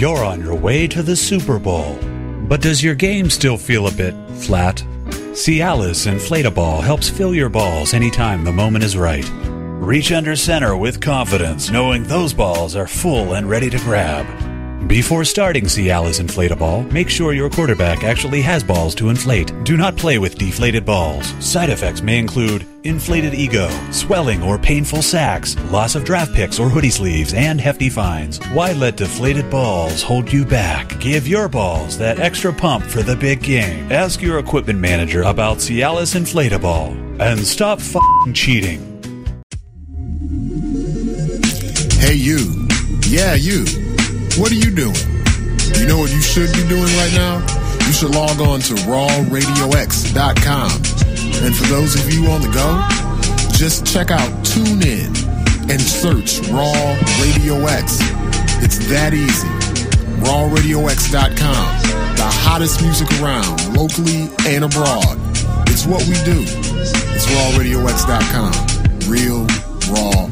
You're on your way to the Super Bowl. But does your game still feel a bit flat? Cialis Inflatable helps fill your balls anytime the moment is right. Reach under center with confidence, knowing those balls are full and ready to grab. Before starting Cialis Inflatable, make sure your quarterback actually has balls to inflate. Do not play with deflated balls. Side effects may include inflated ego, swelling or painful sacks, loss of draft picks or hoodie sleeves, and hefty fines. Why let deflated balls hold you back? Give your balls that extra pump for the big game. Ask your equipment manager about Cialis Inflatable and stop cheating. Hey, you. Yeah, you. What are you doing? You know what you should be doing right now? You should log on to rawradiox.com. And for those of you on the go, just check out TuneIn and search Raw Radio X. It's that easy. RawRadioX.com. The hottest music around, locally and abroad. It's what we do. It's RawRadioX.com. Real, raw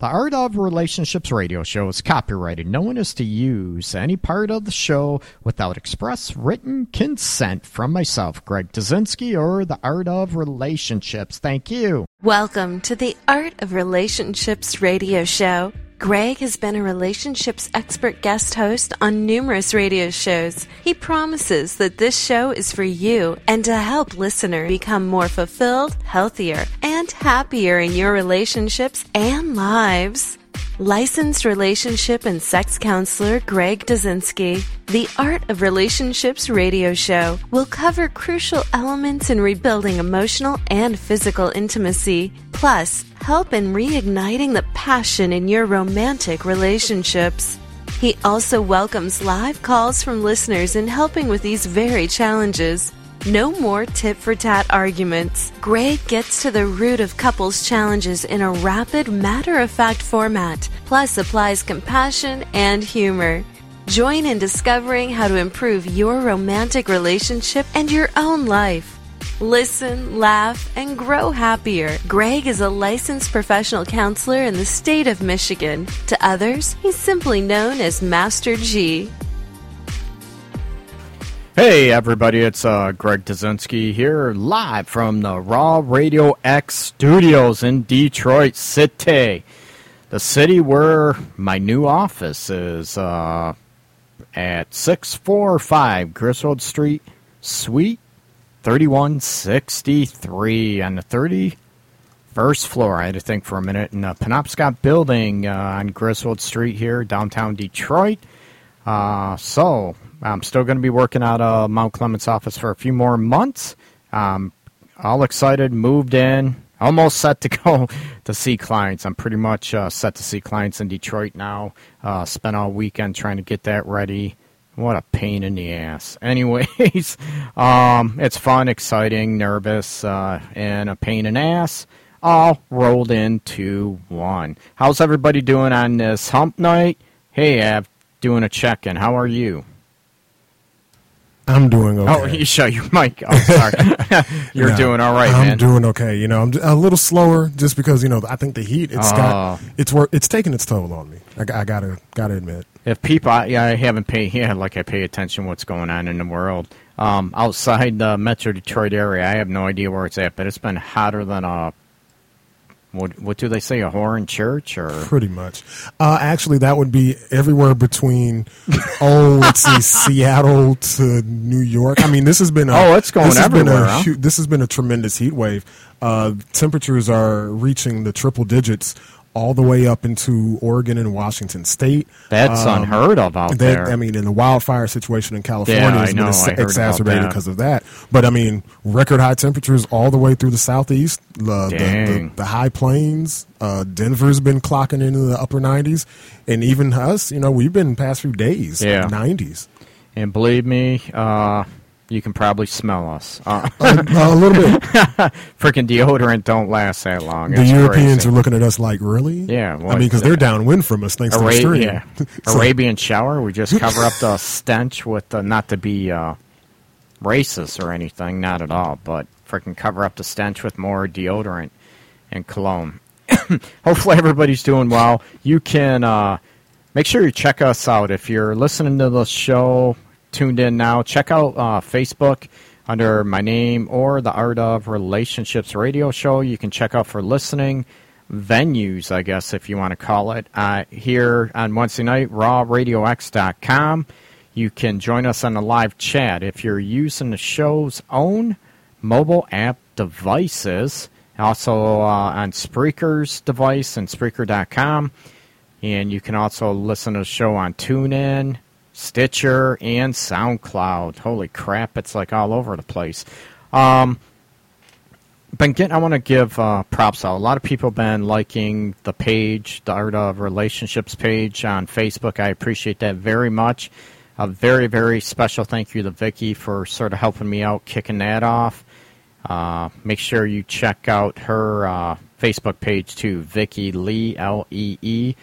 The Art of Relationships radio show is copyrighted. No one is to use any part of the show without express written consent from myself, Greg Dazinski, or the Art of Relationships. Thank you. Welcome to the Art of Relationships radio show. Greg has been a relationships expert guest host on numerous radio shows. He promises that this show is for you and to help listeners become more fulfilled, healthier, and happier in your relationships and lives. Licensed relationship and sex counselor Greg Dazinski. The Art of Relationships radio show will cover crucial elements in rebuilding emotional and physical intimacy, plus, help in reigniting the passion in your romantic relationships. He also welcomes live calls from listeners in helping with these very challenges. No more tit for tat arguments. Greg gets to the root of couples' challenges in a rapid, matter of fact format, plus applies compassion and humor. Join in discovering how to improve your romantic relationship and your own life. Listen, laugh, and grow happier. Greg is a licensed professional counselor in the state of Michigan. To others, he's simply known as Master G. Hey, everybody, it's uh, Greg Dazinski here, live from the Raw Radio X studios in Detroit City. The city where my new office is uh, at 645 Griswold Street, Suite 3163 on the 31st floor. I had to think for a minute. In the Penobscot building uh, on Griswold Street here, downtown Detroit. Uh, so, I'm still going to be working out of Mount Clemens office for a few more months. Um, all excited, moved in, almost set to go to see clients. I'm pretty much uh, set to see clients in Detroit now. Uh, spent all weekend trying to get that ready. What a pain in the ass. Anyways, um, it's fun, exciting, nervous, uh, and a pain in ass. All rolled into one. How's everybody doing on this hump night? Hey, Av, doing a check in. How are you? I'm doing okay. Oh, you shut your mic. Oh, sorry. You're No, doing all right, I'm man. doing okay. You know, I'm a little slower just because you know I think the heat it's Oh. got it's wor- it's taking its toll on me. I, I gotta gotta admit. if people, I- yeah, I haven't paid, yeah, like I pay attention what's going on in the world. Um, outside the Metro Detroit area, I have no idea where it's at, but it's been hotter than a what? What do they say? A whore in church, or Pretty much. Uh, actually, that would be everywhere between oh, let's see, Seattle to New York. I mean, this has been a, Oh, it's going this has been everywhere, a huh? this has been a tremendous heat wave. Uh, temperatures are reaching the triple digits all the way up into Oregon and Washington State. that's Um, unheard of out That, there. I mean, in the wildfire situation in California Yeah, has been ex- I heard about exacerbated because of that. But I mean, record high temperatures all the way through the southeast, the, the, the, the high plains. Uh, Denver's been clocking into the upper 90s, and even us, you know, we've been past few days, Yeah. 90s. and believe me, uh, you can probably smell us. Uh, a, a little bit. freaking deodorant don't last that long. The It's Europeans crazy. are looking at us like, really? Yeah, I mean, because they're downwind from us thanks to the stream. yeah. So- Arabian shower. We just cover up the stench with not to be uh, racist or anything, not at all, but freaking cover up the stench with more deodorant and cologne. hopefully everybody's doing well. You can uh, make sure you check us out if you're listening to the show. Tuned in now. Check out uh, Facebook under my name or the Art of Relationships radio show. You can check out for listening venues, I guess, if you want to call it, uh, here on Wednesday night, rawradiox.com. You can join us on the live chat if you're using the show's own mobile app devices, also uh, on Spreaker's device and Spreaker.com. And you can also listen to the show on TuneIn, Stitcher, and SoundCloud. Holy crap, it's like all over the place. Um, been getting. I want to give uh, props out. A lot of people have been liking the page, the Art of Relationships page on Facebook. I appreciate that very much. A very, very special thank you to Vicky for sort of helping me out, kicking that off. Uh, make sure you check out her uh, Facebook page too, Vicky Lee L E E.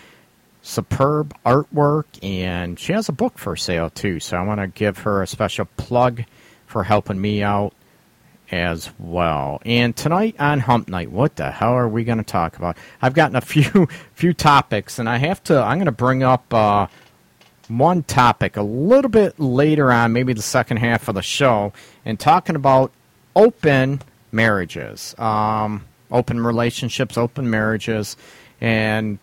Superb artwork, and she has a book for sale too. So I want to give her a special plug for helping me out as well. And tonight on Hump Night, what the hell are we going to talk about? I've gotten a few few topics, and I have to. I'm going to bring up uh, one topic a little bit later on, maybe the second half of the show, and talking about open marriages, um, open relationships, open marriages, and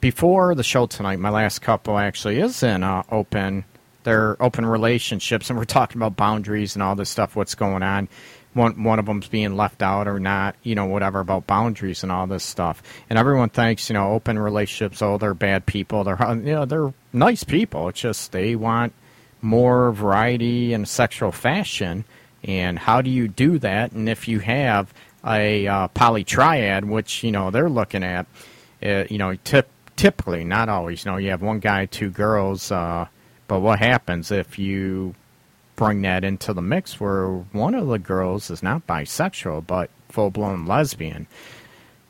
before the show tonight, my last couple actually is in uh, open. They're open relationships, and we're talking about boundaries and all this stuff. What's going on? one one of them's being left out or not, you know, whatever about boundaries and all this stuff. And everyone thinks, you know, open relationships, oh, they're bad people. They're you know, they're nice people. It's just they want more variety in sexual fashion. And how do you do that? And if you have a uh, polytriad, which you know they're looking at, uh, you know, tip, typically, not always. You know, you have one guy, two girls. Uh, but what happens if you bring that into the mix where one of the girls is not bisexual but full blown lesbian.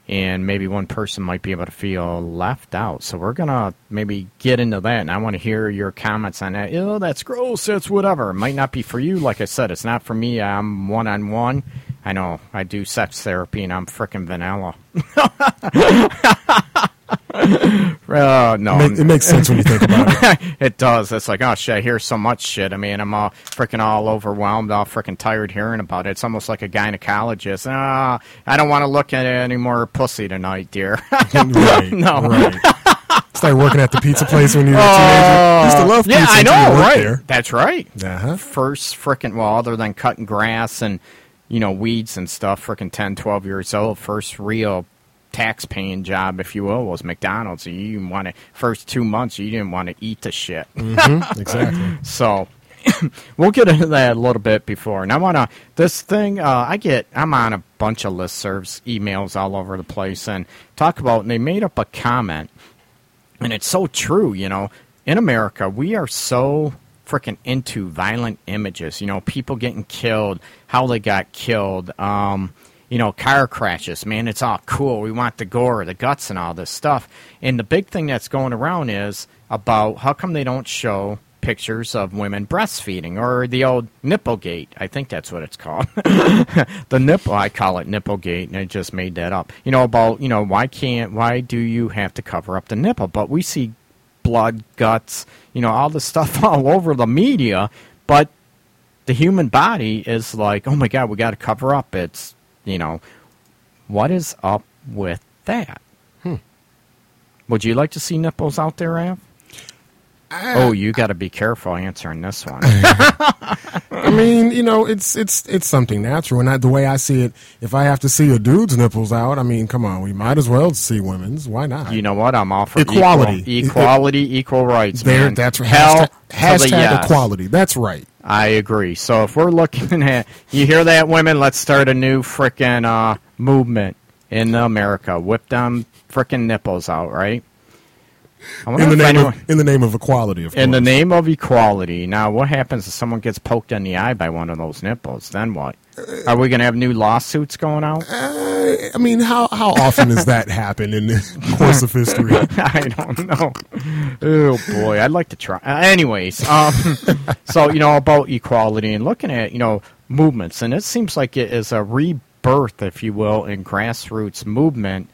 And maybe one person might be able to feel left out. So we're going to maybe get into that. And I want to hear your comments on that. Oh, that's gross. That's whatever. It might not be for you. Like I said, it's not for me. I'm one on one. I know I do sex therapy and I'm freaking vanilla. uh, no, it, it, makes sense when you think about it. it does. It's like, oh shit, I hear so much shit. I mean, I'm all freaking all overwhelmed, all freaking tired hearing about it. It's almost like a gynecologist. Ah, I don't want to look at any more pussy tonight, dear. right, no, right. Start working at the pizza place when you were a teenager. Used to love pizza. Yeah, I know, right? There. That's right. Uh-huh. First freaking well, other than cutting grass and you know weeds and stuff, freaking 10, 12 years old. First real tax paying job, if you will, was McDonald's. You didn't want to first two months. You didn't want to eat the shit. Mm-hmm, exactly. so we'll get into that a little bit before. And I want to this thing. Uh, I get. I'm on a bunch of listservs, emails all over the place, and talk about. And they made up a comment, and it's so true. You know, in America, we are so freaking into violent images. You know, people getting killed, how they got killed. Um, you know, car crashes. Man, it's all cool. We want the gore, the guts, and all this stuff. And the big thing that's going around is about how come they don't show pictures of women breastfeeding or the old nipplegate. I think that's what it's called. the nipple, I call it nipplegate, and I just made that up. You know, about, you know, why can't, why do you have to cover up the nipple? But we see blood, guts, you know, all the stuff all over the media, but the human body is like, oh my God, we got to cover up. It's you know, what is up with that? Hmm. Would you like to see nipples out there, Av? Uh, oh, you got to be careful answering this one. I mean, you know, it's it's it's something natural, and I, the way I see it, if I have to see a dude's nipples out, I mean, come on, we might as well see women's. Why not? You know what? I'm all for equality, equal, equality, it, equal rights. There, man. that's right. Hell hashtag, hashtag yes. equality. That's right. I agree. So if we're looking at, you hear that, women? Let's start a new frickin' uh, movement in America. Whip them frickin' nipples out, right? In the name anyone, of in the name of equality, of In the name of equality. Now, what happens if someone gets poked in the eye by one of those nipples? Then what? Are we going to have new lawsuits going out? Uh, I mean, how how often has that happened in the course of history? I don't know. Oh boy, I'd like to try. Uh, anyways, um, so you know about equality and looking at you know movements, and it seems like it is a rebirth, if you will, in grassroots movement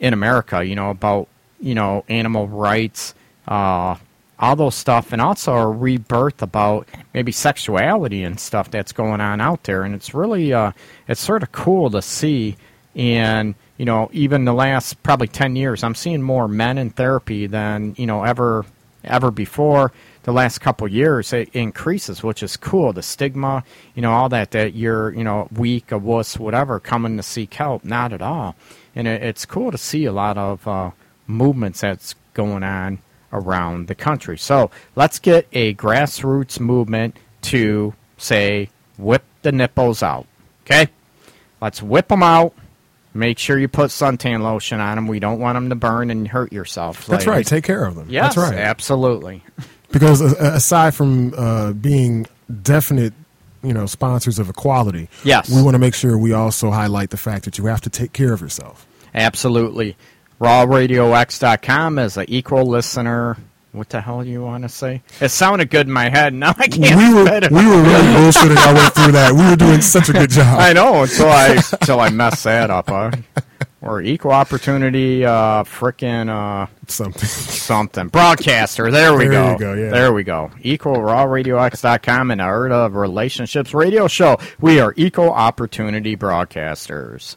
in America. You know about you know animal rights, uh, all those stuff, and also a rebirth about maybe sexuality and stuff that's going on out there. And it's really uh, it's sort of cool to see. And you know, even the last probably ten years, I'm seeing more men in therapy than you know ever ever before the last couple years it increases, which is cool. The stigma, you know, all that that you're, you know, weak, a wuss, whatever, coming to seek help, not at all. And it, it's cool to see a lot of uh, movements that's going on around the country. So let's get a grassroots movement to say whip the nipples out. Okay, let's whip them out. Make sure you put suntan lotion on them. We don't want them to burn and hurt yourself. That's right. Take care of them. Yes, That's right. absolutely. Because aside from uh, being definite, you know, sponsors of equality, Yes. we want to make sure we also highlight the fact that you have to take care of yourself. Absolutely. RawRadioX.com as an equal listener. What the hell do you want to say? It sounded good in my head. Now I can't we were it we were really bullshitting our way through that. We were doing such a good job. I know until I until I messed that up. Huh? Or equal opportunity, uh, frickin' uh, Something. something broadcaster. There we There go. go, yeah. There we go. Equal RawRadioX.com and Art of Relationships radio show. We are equal opportunity broadcasters.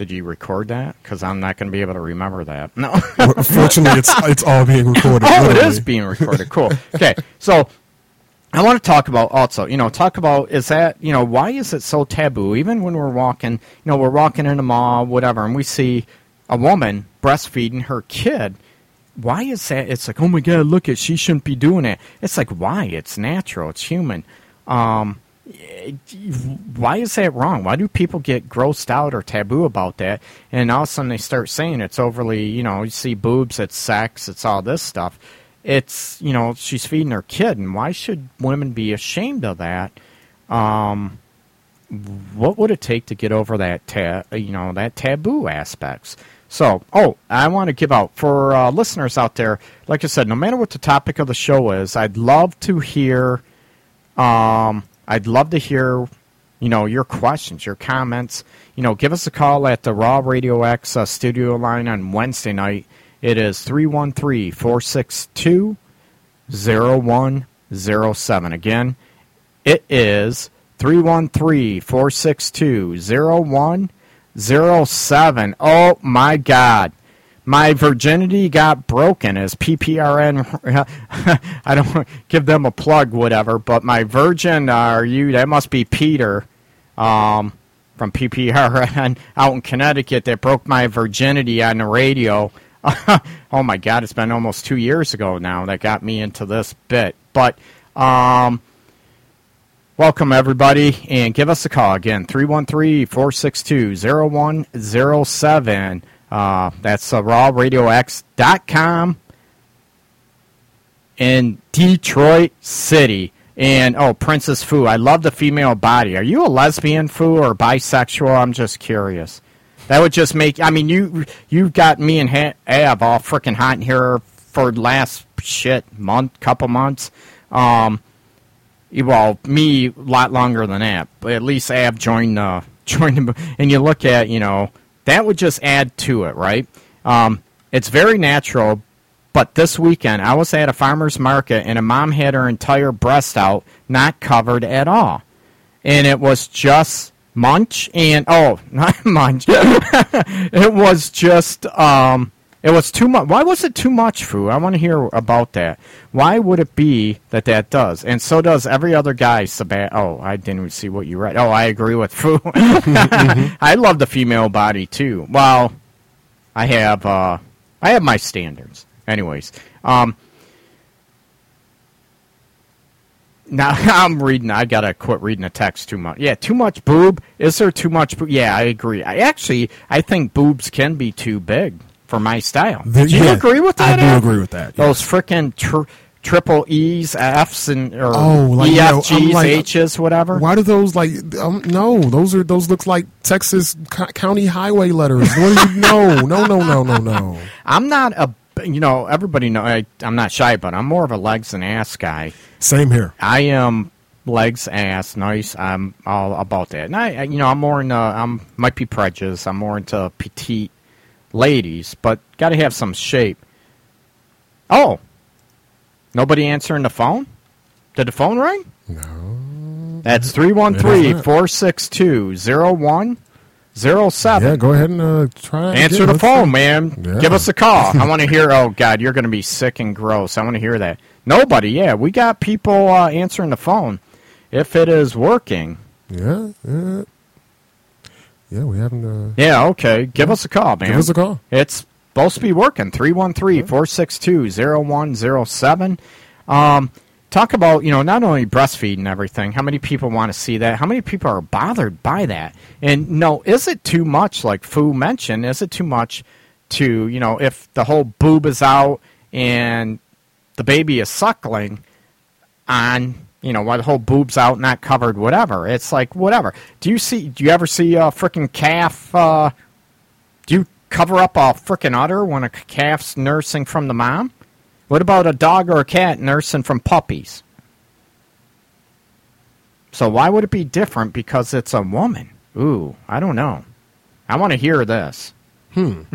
Did you record that? Because I'm not going to be able to remember that. No. Fortunately, it's it's all being recorded. Oh, literally. is being recorded. Cool. Okay, so I want to talk about also, you know, talk about is that, you know, why is it so taboo? Even when we're walking, you know, we're walking in a mall, whatever, and we see a woman breastfeeding her kid. Why is that? It's like, oh my God, look at, she shouldn't be doing it. It's like, why? It's natural. It's human. Um, why is that wrong? Why do people get grossed out or taboo about that? And all of a sudden they start saying it's overly, you know, you see boobs, it's sex, it's all this stuff. It's, you know, she's feeding her kid, and why should women be ashamed of that? Um, what would it take to get over that, ta- you know, that taboo aspects? So, oh, I want to give out for uh, listeners out there. Like I said, no matter what the topic of the show is, I'd love to hear um, I'd love to hear, you know, your questions, your comments. You know, give us a call at the Raw Radio X uh, studio line on Wednesday night. It is 313 462 0107. Again, it is 313 462 0107. Oh my God. My virginity got broken as PPRN. I don't give them a plug, whatever, but my virgin, are you? That must be Peter um, from PPRN out in Connecticut that broke my virginity on the radio. oh my God, it's been almost two years ago now that got me into this bit. But um, welcome, everybody, and give us a call again 313 462 0107. Uh, that's uh, rawradiox.com in Detroit City. And oh, Princess Fu, I love the female body. Are you a lesbian Fu or bisexual? I'm just curious. That would just make. I mean, you you've got me and ha- Av all freaking hot in here for last shit month, couple months. Um, well, me a lot longer than that, but at least Av joined the joined the, and you look at you know that would just add to it, right? Um, it's very natural, but this weekend I was at a farmer's market and a mom had her entire breast out, not covered at all, and it was just munch and oh, not munch. it was just um, it was too much. Why was it too much, Fu? I want to hear about that. Why would it be that that does? And so does every other guy. Sab- oh, I didn't see what you read. Oh, I agree with Fu. I love the female body too. Well, I have uh, I have my standards. Anyways, um, now I'm reading. I gotta quit reading the text too much. Yeah, too much boob. Is there too much? Boob? Yeah, I agree. I actually I think boobs can be too big for my style. The- do you yeah, agree with that? I do Al? agree with that. Those frickin' tr- triple E's, F's, and or Oh, like, you know, EFGs, like- H's, whatever. Why do those like? Um, no, those are those look like Texas co- county highway letters. What do you? No, no, no, no, no, no. I'm not a. You know, everybody know I, I'm not shy, but I'm more of a legs and ass guy. Same here. I am legs, ass, nice. I'm all about that. And I, I- you know, I'm more into, I'm might be prejudiced. I'm more into petite ladies, but got to have some shape. Oh, nobody answering the phone? Did the phone ring? No. That's It 313 is 462 0107. Yeah, go ahead and uh, try. Answer the phone, see. man. Yeah. Give us a call. I want to hear. Oh God, you're going to be sick and gross. I want to hear that. Nobody. Yeah, we got people uh, answering the phone. If it is working, Yeah, yeah, yeah. We haven't. Uh, yeah, okay. Give us a call, man. Give us a call. It's supposed to be working. 313-462-0107. Um, talk about, you know, not only breastfeeding and everything, how many people want to see that? How many people are bothered by that? And no, is it too much, like Fu mentioned, is it too much to, you know, if the whole boob is out and the baby is suckling on, you know, why the whole boob's out, not covered, whatever. It's like, whatever. Do you see, do you ever see a freaking calf, uh, do you cover up a freaking udder when a calf's nursing from the mom? What about a dog or a cat nursing from puppies? So why would it be different because it's a woman? Ooh, I don't know. I want to hear this. Hmm.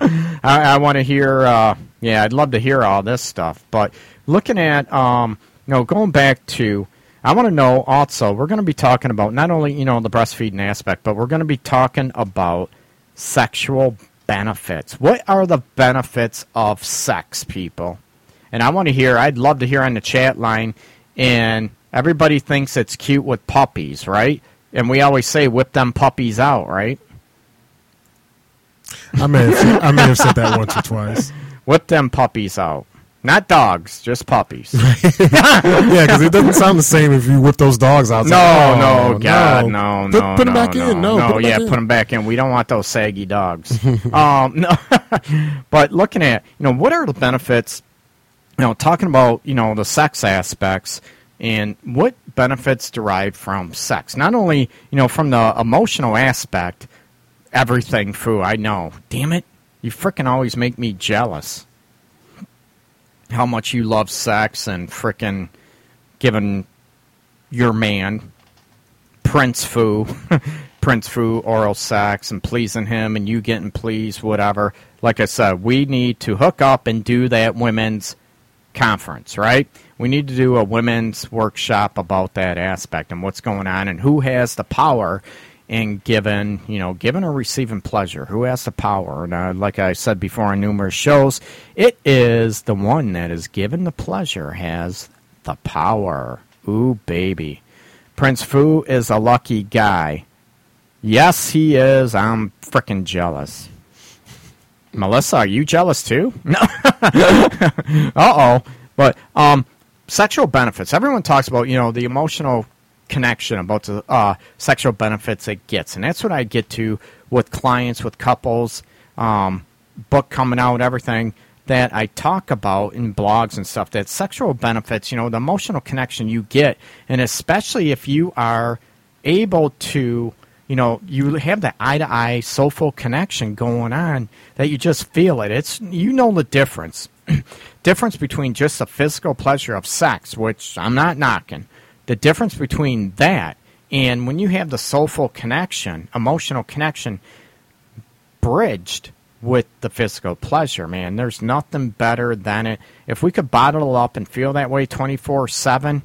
I, I want to hear. Uh, yeah, I'd love to hear all this stuff. But looking at, um, know, going back to, I want to know also. We're going to be talking about not only you know the breastfeeding aspect, but we're going to be talking about sexual benefits. What are the benefits of sex, people? And I want to hear, I'd love to hear on the chat line. And everybody thinks it's cute with puppies, right? And we always say, whip them puppies out, right? I may have, I may have said that once or twice. Whip them puppies out. Not dogs, just puppies. Yeah, because it doesn't sound the same if you whip those dogs out. It's No, like, no, oh, God, no, Put, no, put them back no, in. No, no, put yeah, in. put them back in. We don't want those saggy dogs. um, no, but looking at you know what are the benefits? You know, talking about you know the sex aspects and what benefits derive from sex. Not only you know from the emotional aspect, everything. Foo, I know. Damn it, you frickin' always make me jealous. How much you love sex and frickin' giving your man Prince Fu, Prince Fu oral sex and pleasing him and you getting pleased, whatever. Like I said, we need to hook up and do that women's conference, right? We need to do a women's workshop about that aspect and what's going on and who has the power in giving, you know, giving or receiving pleasure. Who has the power? And uh, like I said before on numerous shows, it is the one that is given the pleasure has the power. Ooh, baby. Prince Fu is a lucky guy. Yes, he is. I'm freaking jealous. Melissa, are you jealous too? No. uh oh. But um, sexual benefits. Everyone talks about you know the emotional connection about the uh, sexual benefits it gets, and that's what I get to with clients, with couples. Um, book coming out, everything that I talk about in blogs and stuff. That sexual benefits, you know, the emotional connection you get, and especially if you are able to you know, you have that eye to eye soulful connection going on that you just feel it. It's you know the difference. difference between just the physical pleasure of sex, which I'm not knocking. The difference between that and when you have the soulful connection, emotional connection bridged with the physical pleasure, man. There's nothing better than it. If we could bottle up and feel that way 24 7,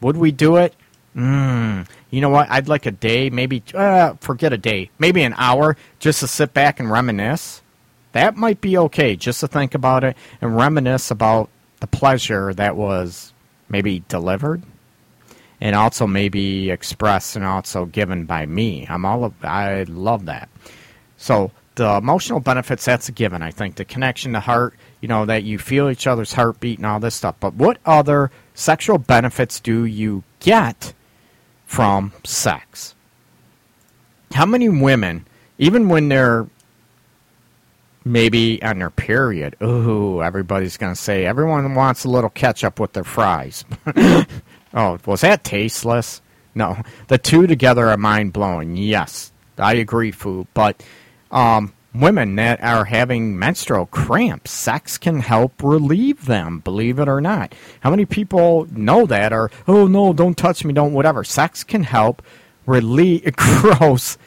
would we do it? Mm, you know what? I'd like a day, maybe, uh, forget a day, maybe an hour just to sit back and reminisce. That might be okay, just to think about it and reminisce about the pleasure that was maybe delivered and also maybe expressed and also given by me. I'm all, of, I love that. So the emotional benefits, that's a given, I think. The connection to heart, you know, that you feel each other's heartbeat and all this stuff. But what other sexual benefits do you get from sex? How many women, even when they're maybe on their period, ooh, everybody's going to say, everyone wants a little ketchup with their fries. oh, was that tasteless? No. The two together are mind blowing. Yes, I agree, Foo. But um, women that are having menstrual cramps. Sex can help relieve them, believe it or not. How many people know that or, oh no, don't touch me, don't whatever. Sex can help relieve, gross.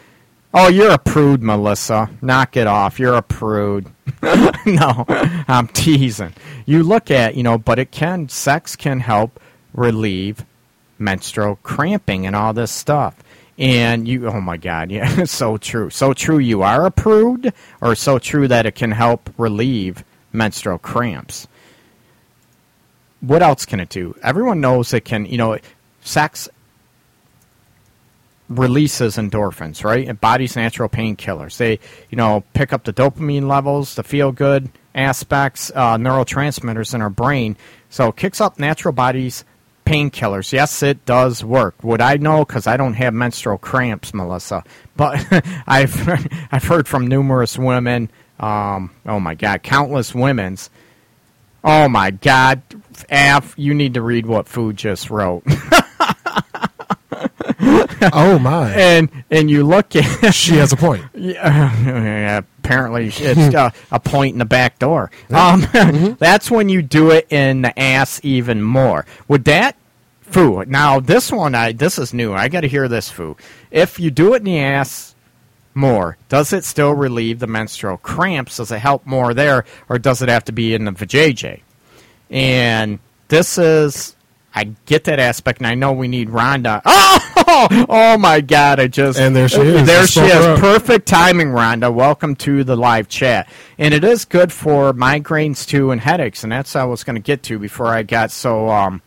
Oh, you're a prude, Melissa. Knock it off. You're a prude. no, I'm teasing. You look at, you know, but it can, sex can help relieve menstrual cramping and all this stuff. And you, oh my God, yeah, so true. So true you are a prude, or so true that it can help relieve menstrual cramps. What else can it do? Everyone knows it can, you know, sex releases endorphins, right? And body's natural painkillers. They, you know, pick up the dopamine levels, the feel good aspects, uh, neurotransmitters in our brain. So it kicks up natural body's painkillers. Yes, it does work. Would I know? Because I don't have menstrual cramps, Melissa. But I've I've heard from numerous women. Um, oh my God, countless women's. Oh my God, Av, you need to read what Food just wrote. oh my! and and you look at she has a point. Yeah, apparently it's uh, a point in the back door. Um, that's when you do it in the ass even more. Would that foo? Now this one, I this is new. I got to hear this foo. If you do it in the ass more, does it still relieve the menstrual cramps? Does it help more there, or does it have to be in the vajayjay? And this is I get that aspect, and I know we need Rhonda. Oh, oh my God! I just And there she is. There she is. Perfect timing, Rhonda. Welcome to the live chat, and it is good for migraines too and headaches, and that's what I was going to get to before I got so um.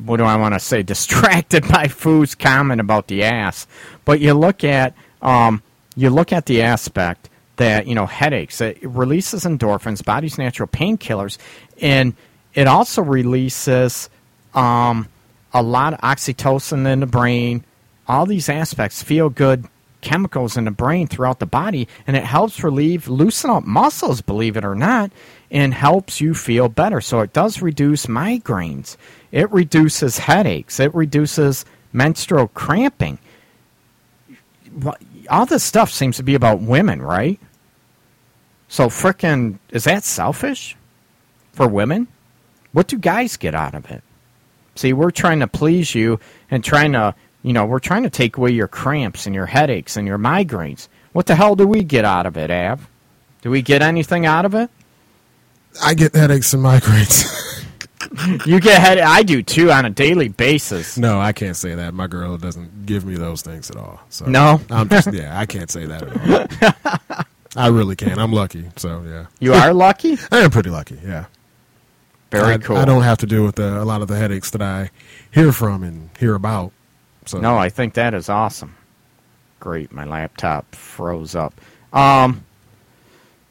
What do I want to say? Distracted by Foo's comment about the ass, but you look at um, you look at the aspect that you know headaches. It releases endorphins, body's natural painkillers, and it also releases um, a lot of oxytocin in the brain. All these aspects feel good chemicals in the brain throughout the body, and it helps relieve, loosen up muscles, believe it or not, and helps you feel better. So it does reduce migraines. It reduces headaches. It reduces menstrual cramping. All this stuff seems to be about women, right? So frickin' is that selfish for women? What do guys get out of it? See, we're trying to please you and trying to, you know, we're trying to take away your cramps and your headaches and your migraines. What the hell do we get out of it, Av? Do we get anything out of it? I get headaches and migraines. You get head. I do too on a daily basis. no, I can't say that. My girl doesn't give me those things at all. So No? I'm just yeah, I can't say that at all. I really can't. I'm lucky. So yeah, You are lucky. I am pretty lucky. Yeah, Very I, cool. I don't have to deal with the, a lot of the headaches that I hear from and hear about. So No, I think that is awesome. Great, my laptop froze up. Um,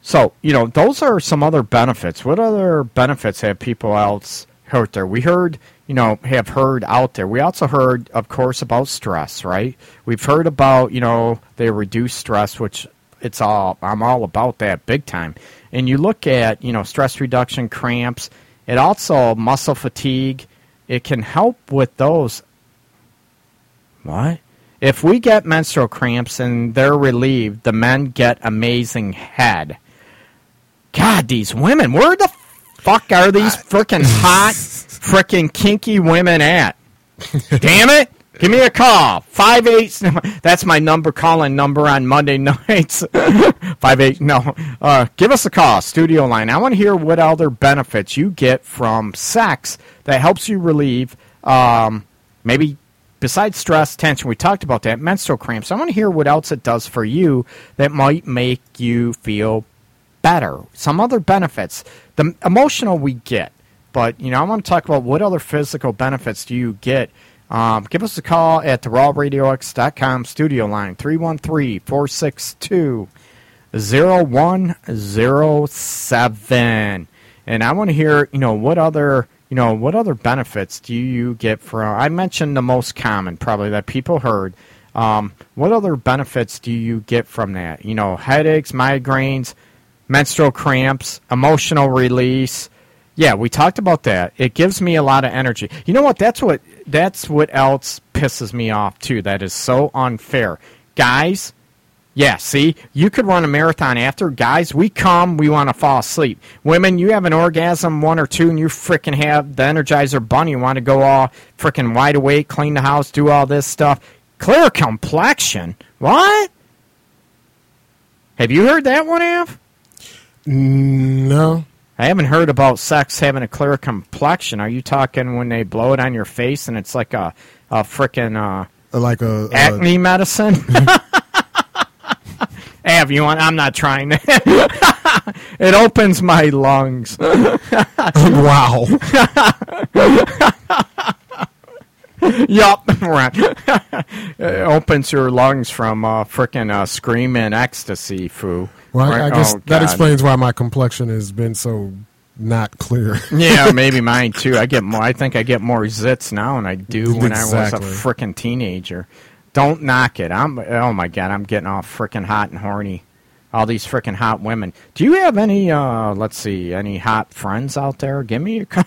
so you know, those are some other benefits. What other benefits have people else heard there? We heard, you know, have heard out there. We also heard, of course, about stress. Right? We've heard about, you know, they reduce stress, which it's all I'm all about that big time. And you look at, you know, stress reduction, cramps. It also muscle fatigue. It can help with those what? If we get menstrual cramps and they're relieved, the men get amazing head. God, these women, where the fuck are these freaking hot, freaking kinky women at? Damn it! Give me a call. Five eight. That's my number. Calling number on Monday nights. Five eight. No. Uh, give us a call. Studio line. I want to hear what other benefits you get from sex that helps you relieve. Um, maybe besides stress, tension. We talked about that. Menstrual cramps. I want to hear what else it does for you that might make you feel better. Some other benefits. The emotional we get, but you know, I want to talk about what other physical benefits do you get. Um, give us a call at the rawradiox.com studio line 313-462-0107. And I want to hear, you know, what other, you know, what other benefits do you get from I mentioned the most common probably that people heard. Um, what other benefits do you get from that? You know, headaches, migraines, menstrual cramps, emotional release. Yeah, we talked about that. It gives me a lot of energy. You know what? That's what that's what else pisses me off too. That is so unfair. Guys, Yeah, see, you could run a marathon after. Guys, we come, we want to fall asleep. Women, you have an orgasm, one or two, and you freaking have the Energizer Bunny. You want to go all freaking wide awake, clean the house, do all this stuff. Clear complexion? What? Have you heard that one, Av? No. I haven't heard about sex having a clear complexion. Are you talking when they blow it on your face and it's like a, a freaking uh, Like a, a acne medicine? Av, you want? I'm not trying to. it opens my lungs. wow. yup, right. it opens your lungs from uh, freaking uh, screaming ecstasy, foo. Well, I, I Right? guess Oh, that God. explains why my complexion has been so not clear. yeah, maybe mine too. I get more. I think I get more zits now than I do when I was a freaking teenager. Don't knock it. I'm. Oh my god, I'm getting all freaking hot and horny. All these freaking hot women. Do you have any? uh Let's see, any hot friends out there? Give me a. con-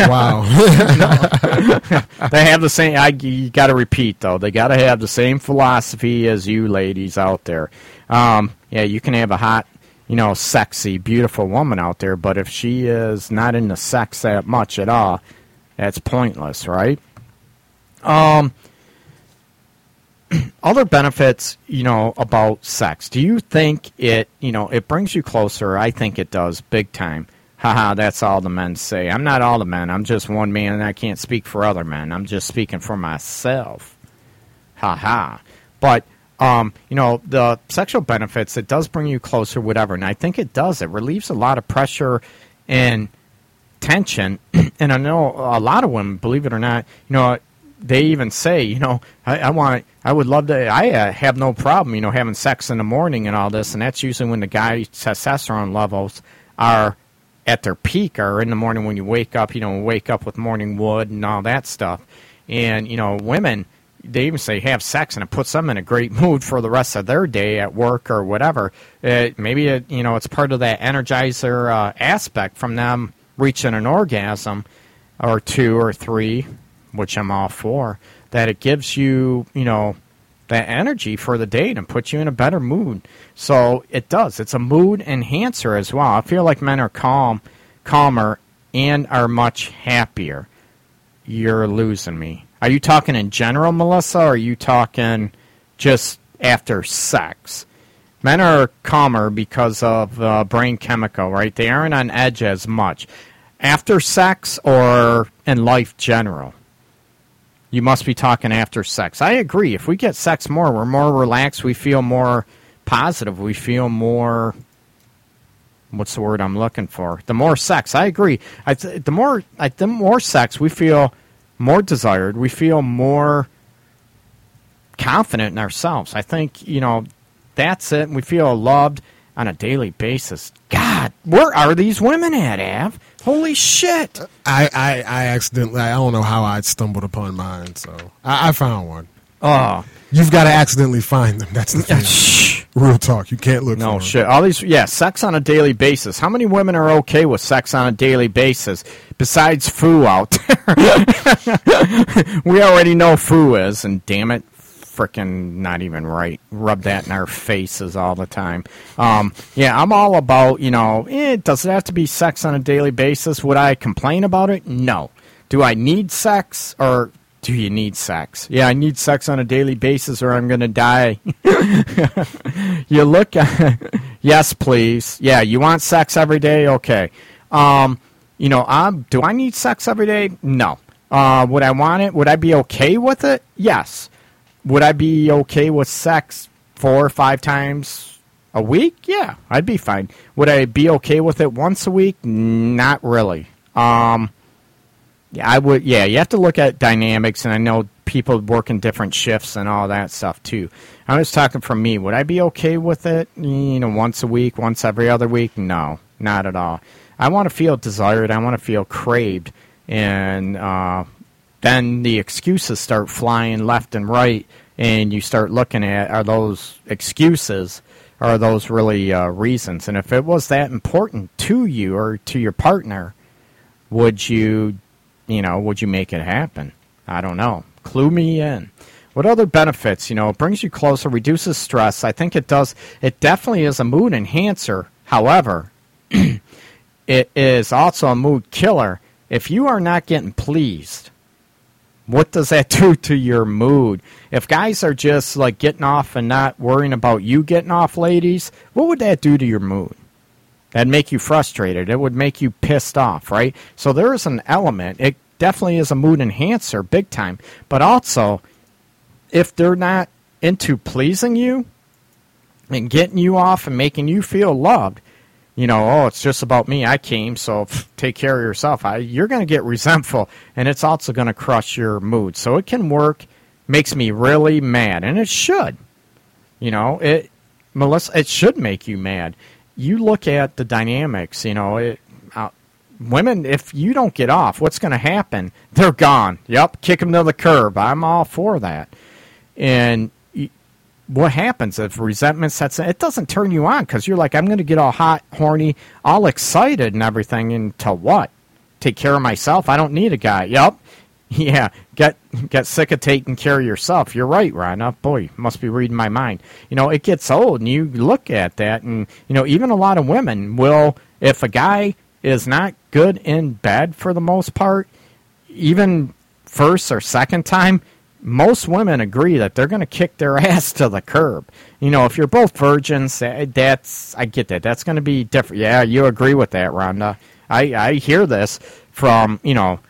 wow. they have the same. I you got to repeat though. They got to have the same philosophy as you ladies out there. Um, yeah, you can have a hot, you know, sexy, beautiful woman out there, but if she is not into sex that much at all, that's pointless, right? Um. Other benefits, you know, about sex. Do you think it, you know, it brings you closer? I think it does, big time. Haha, that's all the men say. I'm not all the men. I'm just one man, and I can't speak for other men. I'm just speaking for myself. Haha. But um, you know, the sexual benefits, it does bring you closer, whatever. And I think it does. It relieves a lot of pressure and tension. and I know a lot of women, believe it or not, you know, they even say, you know, I, I want, I would love to, I uh, have no problem, you know, having sex in the morning and all this. And that's usually when the guy's testosterone levels are at their peak or in the morning when you wake up, you know, wake up with morning wood and all that stuff. And, you know, women, they even say have sex and it puts them in a great mood for the rest of their day at work or whatever. Uh maybe, it, you know, it's part of that energizer uh, aspect from them reaching an orgasm or two or three, which I'm all for, that it gives you, you know, that energy for the date and puts you in a better mood. So it does. It's a mood enhancer as well. I feel like men are calm, calmer, and are much happier. You're losing me. Are you talking in general, Melissa, or are you talking just after sex? Men are calmer because of uh, brain chemical, right? They aren't on edge as much. After sex or in life general? You must be talking after sex. I agree. If we get sex more, we're more relaxed. We feel more positive. We feel more. What's the word I'm looking for? The more sex. I agree. I th- the more I, the more sex, we feel more desired. We feel more confident in ourselves. I think you know that's it. We feel loved on a daily basis. God, where are these women at, Av? Holy shit! I, I, I accidentally, I don't know how I stumbled upon mine, so I, I found one. Oh, You've got to accidentally find them. That's the thing. shh. Real talk. You can't look No for 'em. shit. All these, yeah, sex on a daily basis. How many women are okay with sex on a daily basis besides Foo out there? we already know Foo is, and damn it, frickin' not even right. Rub that in our faces all the time. Um, yeah, I'm all about, you know, eh, does it have to be sex on a daily basis? Would I complain about it? No. Do I need sex or do you need sex? Yeah, I need sex on a daily basis or I'm going to die. you look yes please yeah you want sex every day okay um you know um do i need sex every day no uh would i want it would i be okay with it yes would i be okay with sex four or five times a week yeah i'd be fine would i be okay with it once a week not really um yeah, I would. Yeah, you have to look at dynamics, and I know people work in different shifts and all that stuff too. I was talking from me. Would I be okay with it? You know, once a week, once every other week? No, not at all. I want to feel desired. I want to feel craved, and uh, then the excuses start flying left and right, and you start looking at are those excuses are those really uh, reasons? And if it was that important to you or to your partner, would you you know, would you make it happen? I don't know. Clue me in. what other benefits? You know, it brings you closer, reduces stress. I think it does. It definitely is a mood enhancer. However, it is also a mood killer. If you are not getting pleased, what does that do to your mood? If guys are just like getting off and not worrying about you getting off, ladies, what would that do to your mood? That'd make you frustrated. It would make you pissed off, right? So there is an element. It definitely is a mood enhancer, big time. But also, if they're not into pleasing you and getting you off and making you feel loved, you know, oh, it's just about me. I came, so take care of yourself. I, you're going to get resentful, and it's also going to crush your mood. So it can work. Makes me really mad, and it should. You know, it, Melissa, it should make you mad. You look at the dynamics. You know, it, uh, women, if you don't get off, what's going to happen? They're gone. Yep, kick them to the curb. I'm all for that. And what happens if resentment sets in? It doesn't turn you on because you're like, I'm going to get all hot, horny, all excited and everything. Into what? Take care of myself. I don't need a guy. Yep. Yeah. Get get sick of taking care of yourself. You're right, Rhonda. Boy, must be reading my mind. You know, it gets old, and you look at that, and you know, even a lot of women will, if a guy is not good in bed for the most part, even first or second time, most women agree that they're going to kick their ass to the curb. You know, if you're both virgins, eh, that's I get that. That's going to be different. Yeah, you agree with that, Rhonda. I I hear this from you know,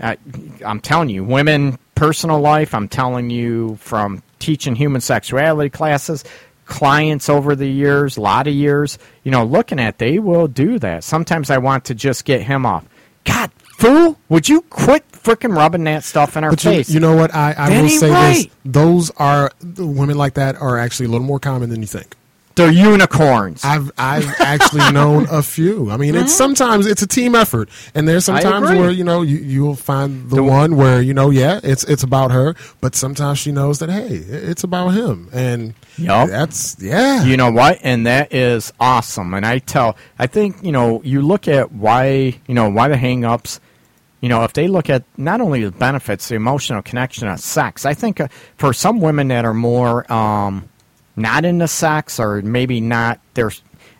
I, I'm telling you, women personal life. I'm telling you from teaching human sexuality classes, clients over the years, a lot of years. You know, looking at they will do that. Sometimes I want to just get him off. God fool, would you quit freaking rubbing that stuff in our but face? You, you know what? I, I That will say right. this: those are women like that are actually a little more common than you think. They're unicorns. I've I've actually known a few. I mean, it's sometimes it's a team effort, and there's sometimes where you know you you'll find the, The- one where you know yeah it's it's about her, but sometimes she knows that hey it's about him, and Yup. that's yeah. You know what? And that is awesome. And I tell, I think, you know, you look at why, you know, why the hang ups, you know, if they look at not only the benefits, the emotional connection of sex, I think uh, for some women that are more um, not into sex or maybe not, they're,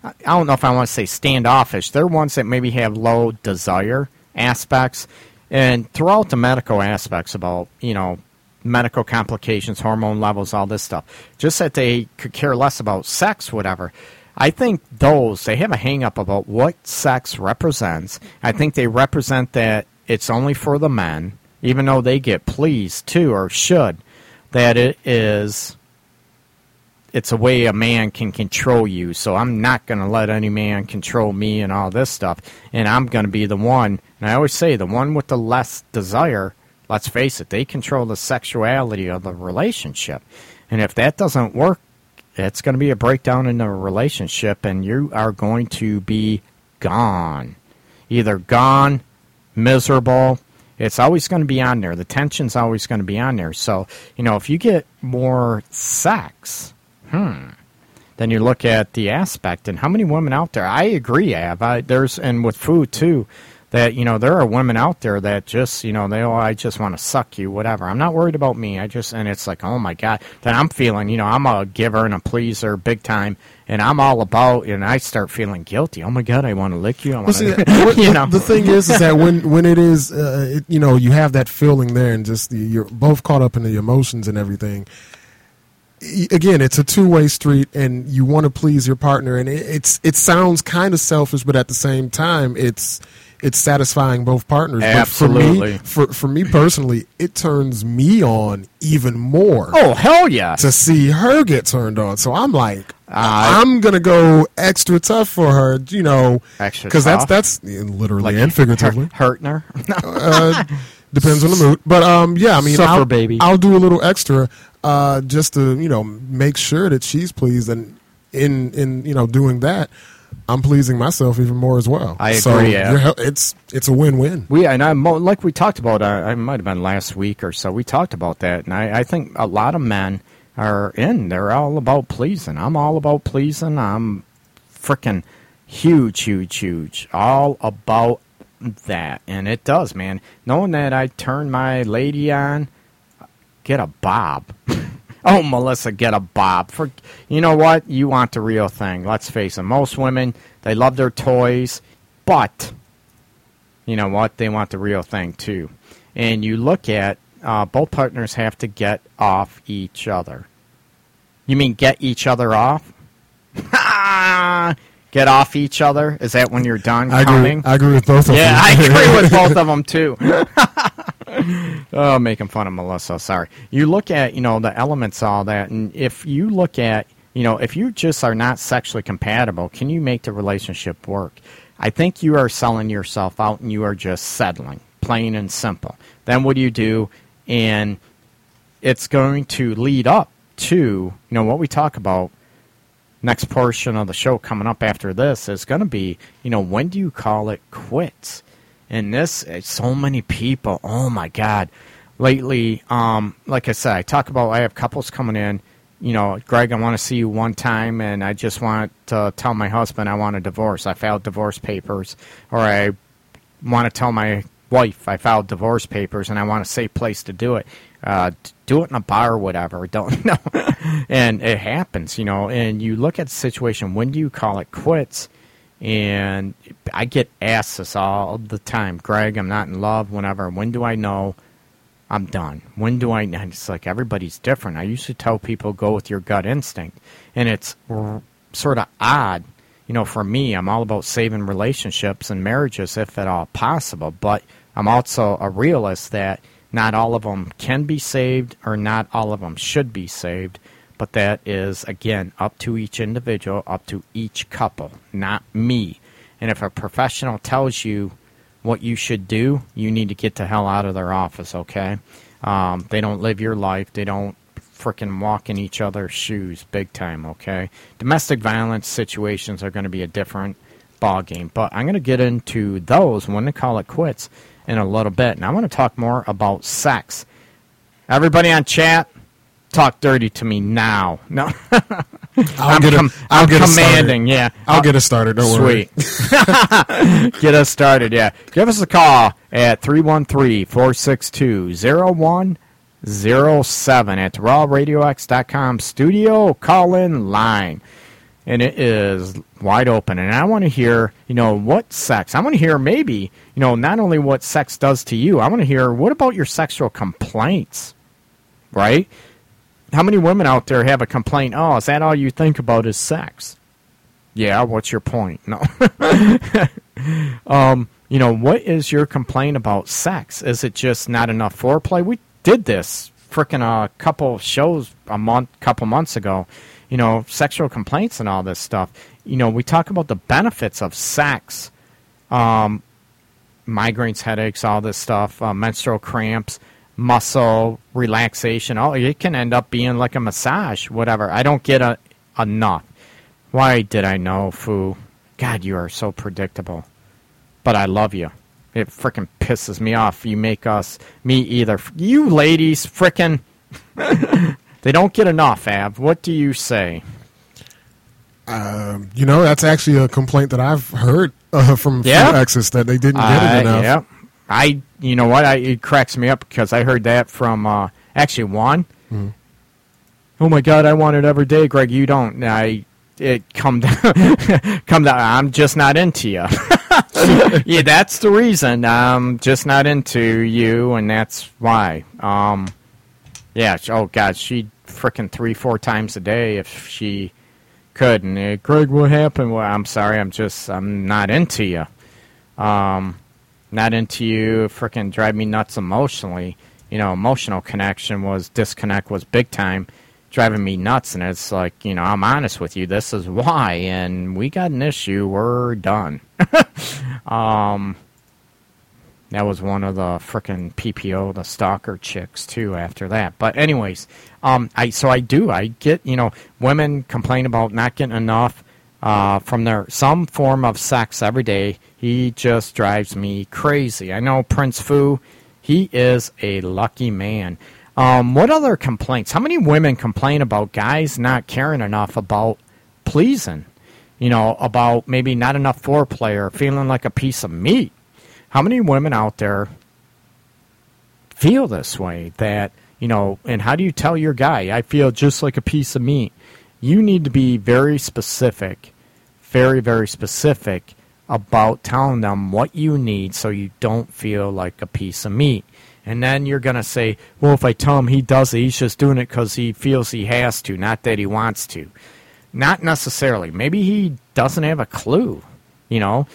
I don't know if I want to say standoffish, they're ones that maybe have low desire aspects. And throughout the medical aspects about, you know, medical complications, hormone levels, all this stuff. Just that they could care less about sex, whatever. I think those, they have a hang up about what sex represents. I think they represent that it's only for the men, even though they get pleased too, or should, that it is it's a way a man can control you. So I'm not going to let any man control me and all this stuff. And I'm going to be the one. And I always say the one with the less desire. Let's face it, they control the sexuality of the relationship. And if that doesn't work, it's going to be a breakdown in the relationship, and you are going to be gone. Either gone, miserable. It's always going to be on there. The tension's always going to be on there. So, you know, if you get more sex, hmm, then you look at the aspect and how many women out there. I agree, Av. I, there's and with food too, that you know there are women out there that just you know they oh I just want to suck you whatever. I'm not worried about me. I just and it's like oh my god. that I'm feeling you know I'm a giver and a pleaser big time, and I'm all about and I start feeling guilty. Oh my god, I want to lick you. I want to you know the thing is, is that when when it is, uh, it, you know, you have that feeling there, and just the, you're both caught up in the emotions and everything. Again, it's a two way street, and you want to please your partner, and it, it's it sounds kind of selfish, but at the same time, it's it's satisfying both partners. Absolutely. But for me, for for me personally, it turns me on even more oh hell yeah. to see her get turned on. So I'm like, Uh, I'm gonna go extra tough for her, you know, because that's that's literally Like and figuratively. hurt- hurting her. uh, depends on the mood, but um, yeah, I mean, Suffer, I'll, baby. I'll do a little extra, uh, just to you know make sure that she's pleased, and in in you know doing that, I'm pleasing myself even more as well. I So agree, yeah. you're it's it's a win win. We and I mo- like we talked about. Uh, I might have been last week or so. We talked about that, and I, I think a lot of men are in. They're all about pleasing. I'm all about pleasing. I'm freaking huge, huge, huge. All about that, and it does, man. Knowing that I turn my lady on, get a bob. oh, Melissa, get a bob. For you know what? You want the real thing. Let's face it. Most women they love their toys, but you know what? They want the real thing too. And you look at uh, both partners have to get off each other. You mean get each other off? get off each other? Is that when you're done I coming? agree, I agree with both of yeah, them. Yeah, I agree with both of them too. oh, making fun of Melissa. Sorry. You look at you know the elements, all that, and if you look at you know if you just are not sexually compatible, can you make the relationship work? I think you are selling yourself out, and you are just settling, plain and simple. Then what do you do? And it's going to lead up to you know what we talk about next portion of the show coming up after this is going to be, you know, when do you call it quits? And this, so many people, oh my God. Lately, um, like I said, I talk about, I have couples coming in, you know, Greg, I want to see you one time, and I just want to tell my husband I want a divorce. I filed divorce papers, or I want to tell my wife I filed divorce papers, and I want a safe place to do it. Uh, do it in a bar or whatever. Don't know. and it happens, you know. And you look at the situation. When do you call it quits? And I get asked this all the time, Greg. I'm not in love. Whenever. When do I know I'm done? When do I? And it's like everybody's different. I used to tell people go with your gut instinct, and it's sort of odd. You know, for me, I'm all about saving relationships and marriages if at all possible. But I'm also a realist that not all of them can be saved or not all of them should be saved, but that is, again, up to each individual, up to each couple, not me. And if a professional tells you what you should do, you need to get the hell out of their office, okay? Um, they don't live your life. They don't freaking walk in each other's shoes big time, okay? Domestic violence situations are going to be a different ball game, but I'm going to get into those when they call it quits in a little bit. And I want to talk more about sex. Everybody on chat, talk dirty to me now. No, I'll I'm, get, com- a, I'll I'm get commanding. Yeah, I'll get us started. Don't worry. Sweet. Get us started, yeah. Give us a call at 313 462 0107 at rawradiox.com studio call in line. And it is wide open. And I want to hear, you know, what sex. I want to hear maybe, you know, not only what sex does to you, I want to hear what about your sexual complaints, right? How many women out there have a complaint? Oh, is that all you think about is sex? Yeah, what's your point? No. um, you know, what is your complaint about sex? Is it just not enough foreplay? We did this freaking a couple shows a month, couple months ago. You know, sexual complaints and all this stuff. You know, we talk about the benefits of sex, um, migraines, headaches, all this stuff, uh, menstrual cramps, muscle relaxation. Oh, it can end up being like a massage, whatever. I don't get a, enough. Why did I know, Foo? God, you are so predictable. But I love you. It frickin' pisses me off. You make us, me either. You ladies, frickin', they don't get enough, Av. What do you say? Um, you know, that's actually a complaint that I've heard uh, from Yeah? few exes that they didn't get it enough. yeah. I, you know what? I, it cracks me up because I heard that from uh, actually Juan. Mm-hmm. Oh my God, I want it every day, Greg. You don't. I it come down, come down. I'm just not into you. yeah, that's the reason. I'm just not into you, and that's why. Um, yeah. Oh God, she freaking three, four times a day if she could. And uh, Greg, what happened? Well, I'm sorry. I'm just. I'm not into you. Um, not into you. Frickin' drive me nuts emotionally. You know, emotional connection was disconnect was big time, driving me nuts. And it's like, you know, I'm honest with you. This is why, and we got an issue. We're done. um, that was one of the frickin' PPO, the stalker chicks too. After that, but anyways, um, I so I do. I get you know women complain about not getting enough uh, from their some form of sex every day. He just drives me crazy. I know Prince Fu. He is a lucky man. Um, what other complaints? How many women complain about guys not caring enough about pleasing? You know, about maybe not enough foreplay or feeling like a piece of meat. How many women out there feel this way that You know, and how do you tell your guy, I feel just like a piece of meat? You need to be very specific, very, very specific about telling them what you need so you don't feel like a piece of meat. And then you're going to say, well, if I tell him he does it, he's just doing it because he feels he has to, not that he wants to. Not necessarily. Maybe he doesn't have a clue. You know,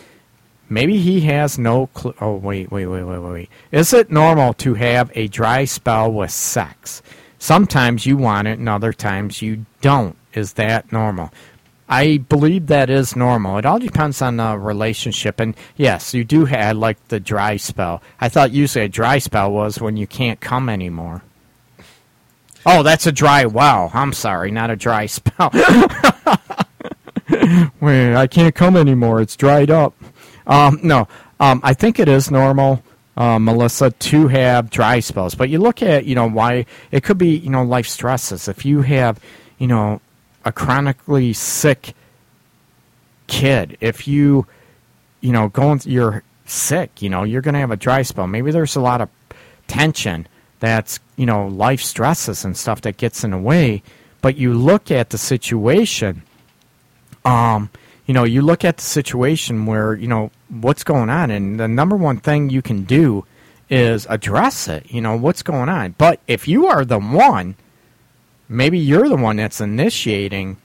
maybe he has no clue. Oh, wait, wait, wait, wait, wait. Is it normal to have a dry spell with sex? Sometimes you want it and other times you don't. Is that normal? I believe that is normal. It all depends on the relationship. And yes, you do have like the dry spell. I thought usually a dry spell was when you can't come anymore. Oh, that's a dry wow. I'm sorry, not a dry spell. Wait, I can't come anymore. It's dried up. Um, no, um, I think it is normal, uh, Melissa, to have dry spells. But you look at, you know, why it could be, you know, life stresses. If you have, you know, a chronically sick kid, if you, you know, going, you're sick, you know, you're going to have a dry spell. Maybe there's a lot of tension that's, you know, life stresses and stuff that gets in the way. But you look at the situation, um, you know, you look at the situation where, you know, what's going on. And the number one thing you can do is address it. You know, what's going on. But if you are the one, maybe you're the one that's initiating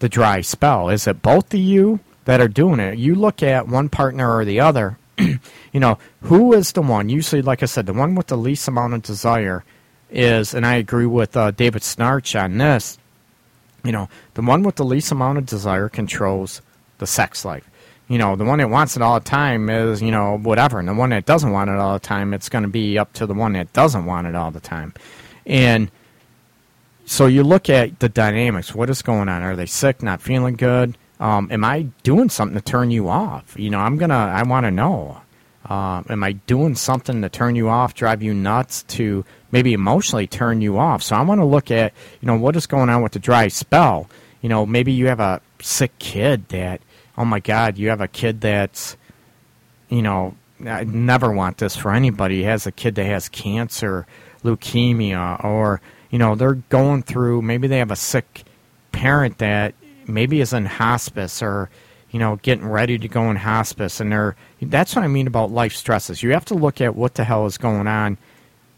the dry spell. Is it both of you that are doing it? You look at one partner or the other. you know, who is the one? Usually, like I said, the one with the least amount of desire is, and I agree with uh, David Schnarch on this. You know, the one with the least amount of desire controls the sex life. You know, the one that wants it all the time is, you know, whatever. And the one that doesn't want it all the time, it's going to be up to the one that doesn't want it all the time. And so you look at the dynamics. What is going on? Are they sick, not feeling good? Um, am I doing something to turn you off? You know, I'm gonna. I want to know. Uh, am I doing something to turn you off, drive you nuts, to maybe emotionally turn you off? So I want to look at, you know, what is going on with the dry spell. You know, maybe you have a sick kid that, oh my God, you have a kid that's, you know, I never want this for anybody. Has a kid that has cancer, leukemia, or you know, they're going through, maybe they have a sick parent that maybe is in hospice or, you know, getting ready to go in hospice. And they're, that's what I mean about life stresses. You have to look at what the hell is going on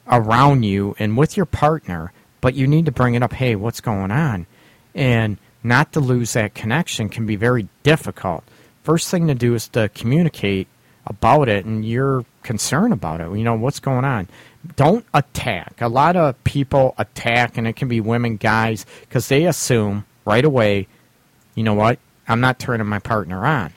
around you and with your partner, but you need to bring it up. Hey, what's going on? And not to lose that connection can be very difficult. First thing to do is to communicate about it and you're concerned about it. You know, what's going on? Don't attack. A lot of people attack, and it can be women, guys, because they assume right away, you know what, I'm not turning my partner on.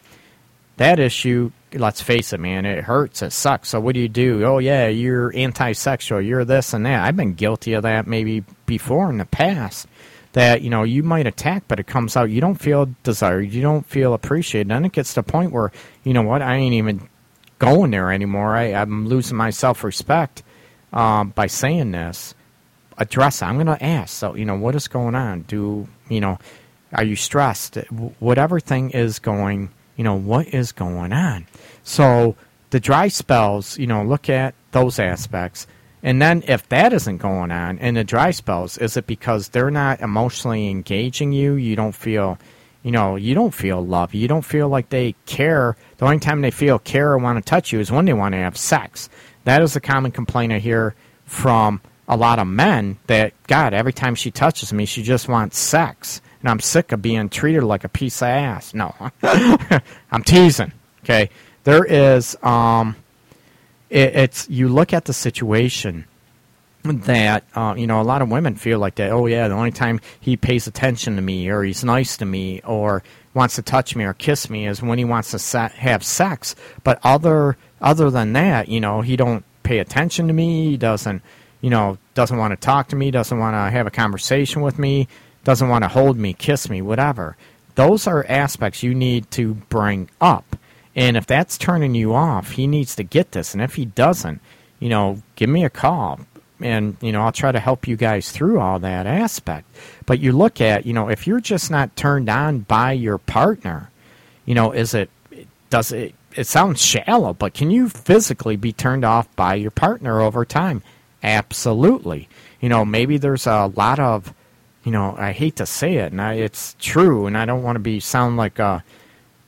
That issue, let's face it, man, it hurts, it sucks. So what do you do? Oh, yeah, you're anti-sexual, you're this and that. I've been guilty of that maybe before in the past. That, you know, you might attack, but it comes out, you don't feel desired, you don't feel appreciated. Then it gets to the point where, you know what, I ain't even going there anymore. I, I'm losing my self respect um, by saying this, address it. I'm going to ask. So, you know, what is going on? Do, you know, are you stressed? Whatever thing is going, you know, what is going on? So, the dry spells, you know, look at those aspects. And then if that isn't going on in the dry spells, is it because they're not emotionally engaging you? You don't feel, you know, you don't feel love. You don't feel like they care. The only time they feel care or want to touch you is when they want to have sex. That is a common complaint I hear from a lot of men that, God, every time she touches me, she just wants sex. And I'm sick of being treated like a piece of ass. No, I'm teasing. Okay. There is, um, it, it's, you look at the situation that, uh, you know, a lot of women feel like that. Oh, yeah, the only time he pays attention to me or he's nice to me or wants to touch me or kiss me is when he wants to sa- have sex. But other other than that, you know, he don't pay attention to me. He doesn't, you know, doesn't want to talk to me. Doesn't want to have a conversation with me. Doesn't want to hold me, kiss me, whatever. Those are aspects you need to bring up. And if that's turning you off, he needs to get this. And if he doesn't, you know, give me a call and you know I'll try to help you guys through all that aspect. But you look at you know if you're just not turned on by your partner, you know is it does it it sounds shallow, but can you physically be turned off by your partner over time? Absolutely. You know, maybe there's a lot of, you know, I hate to say it, and I, it's true, and I don't want to be sound like a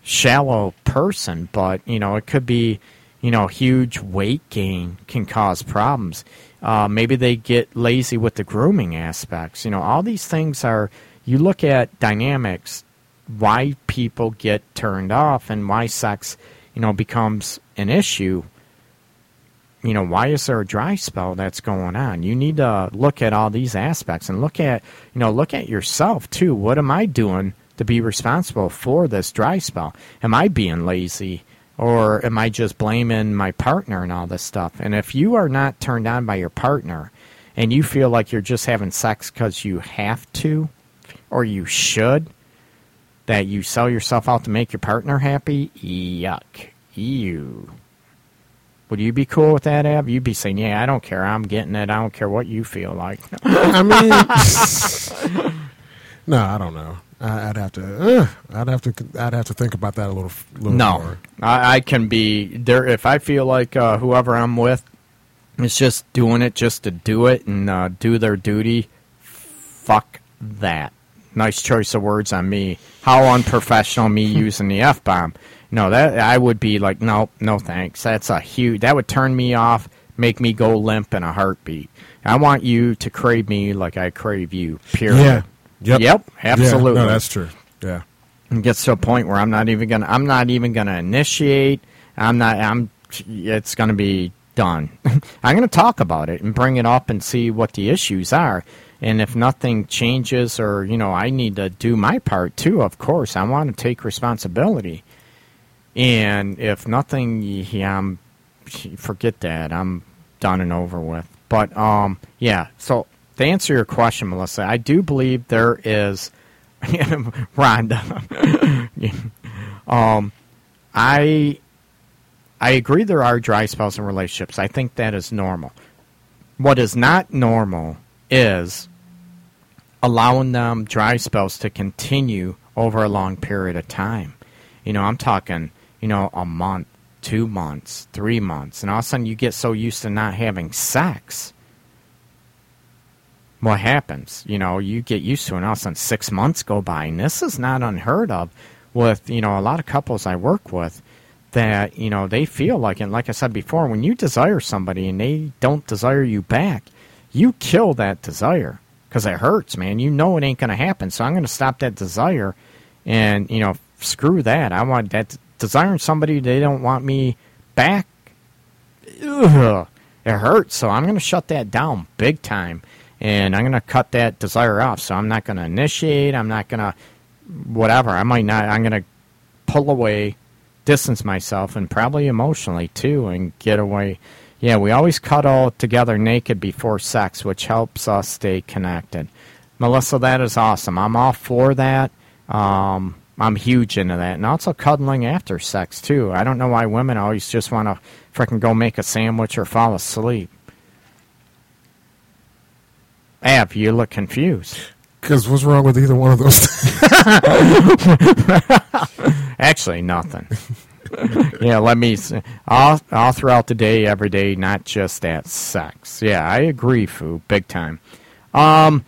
shallow person, but you know, it could be, you know, huge weight gain can cause problems. Uh, maybe they get lazy with the grooming aspects. You know, all these things are. You look at dynamics, why people get turned off, and why sex, you know, becomes an issue you know, why is there a dry spell that's going on? You need to look at all these aspects and look at, you know, look at yourself too. What am I doing to be responsible for this dry spell? Am I being lazy? Or am I just blaming my partner and all this stuff? And if you are not turned on by your partner and you feel like you're just having sex because you have to or you should, that you sell yourself out to make your partner happy, yuck. Ew. Would you be cool with that, Av? You'd be saying, "Yeah, I don't care. I'm getting it. I don't care what you feel like." I mean, no, I don't know. I, would have to. Uh, I'd have to. I'd have to think about that a little. little no. I, I, can be there if I feel like uh, whoever I'm with is just doing it just to do it and uh, do their duty. Fuck that. Nice choice of words on me. How unprofessional me hmm. using the f bomb. No, that I would be like, no, no, thanks. That's a huge. That would turn me off, make me go limp in a heartbeat. I want you to crave me like I crave you. Period. Yeah. Yep. Yep. Absolutely. Yeah, no, that's true. Yeah. It gets to a point where I'm not even gonna. I'm not even gonna initiate. I'm not. I'm. It's gonna be done. I'm gonna talk about it and bring it up and see what the issues are. And if nothing changes, or you know, I need to do my part too. Of course, I want to take responsibility. And if nothing, yeah, I'm forget that. I'm done and over with. But um, yeah. So to answer your question, Melissa, I do believe there is Rhonda. um, I I agree there are dry spells in relationships. I think that is normal. What is not normal is allowing them dry spells to continue over a long period of time. You know, I'm talking you know, a month, two months, three months, and all of a sudden you get so used to not having sex. What happens? You know, you get used to it, and all of a sudden six months go by, and this is not unheard of with, you know, a lot of couples I work with that, you know, they feel like, and like I said before, when you desire somebody and they don't desire you back, you kill that desire because it hurts, man. You know it ain't going to happen. So I'm going to stop that desire and, you know, screw that. I want that desiring somebody they don't want me back, ugh, it hurts. So I'm going to shut that down big time. And I'm going to cut that desire off. So I'm not going to initiate. I'm not going to, whatever. I might not, I'm going to pull away, distance myself, and probably emotionally too, and get away. Yeah, we always cuddle together naked before sex, which helps us stay connected. Melissa, that is awesome. I'm all for that. Um, I'm huge into that, and also cuddling after sex too. I don't know why women always just want to freaking go make a sandwich or fall asleep. Av, you look confused. Because what's wrong with either one of those? Actually, nothing. yeah, let me all all throughout the day, every day, not just at sex. Yeah, I agree, Foo, big time. Um,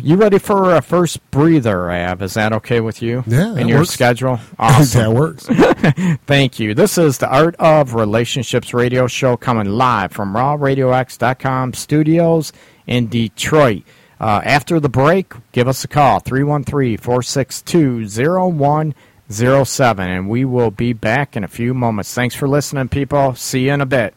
you ready for a first breather, Av? Is that okay with you? Yeah. In your works. schedule? Awesome. that works. Thank you. This is the Art of Relationships radio show coming live from rawradiox.com studios in Detroit. Uh, after the break, give us a call 313 462 0107, and we will be back in a few moments. Thanks for listening, people. See you in a bit.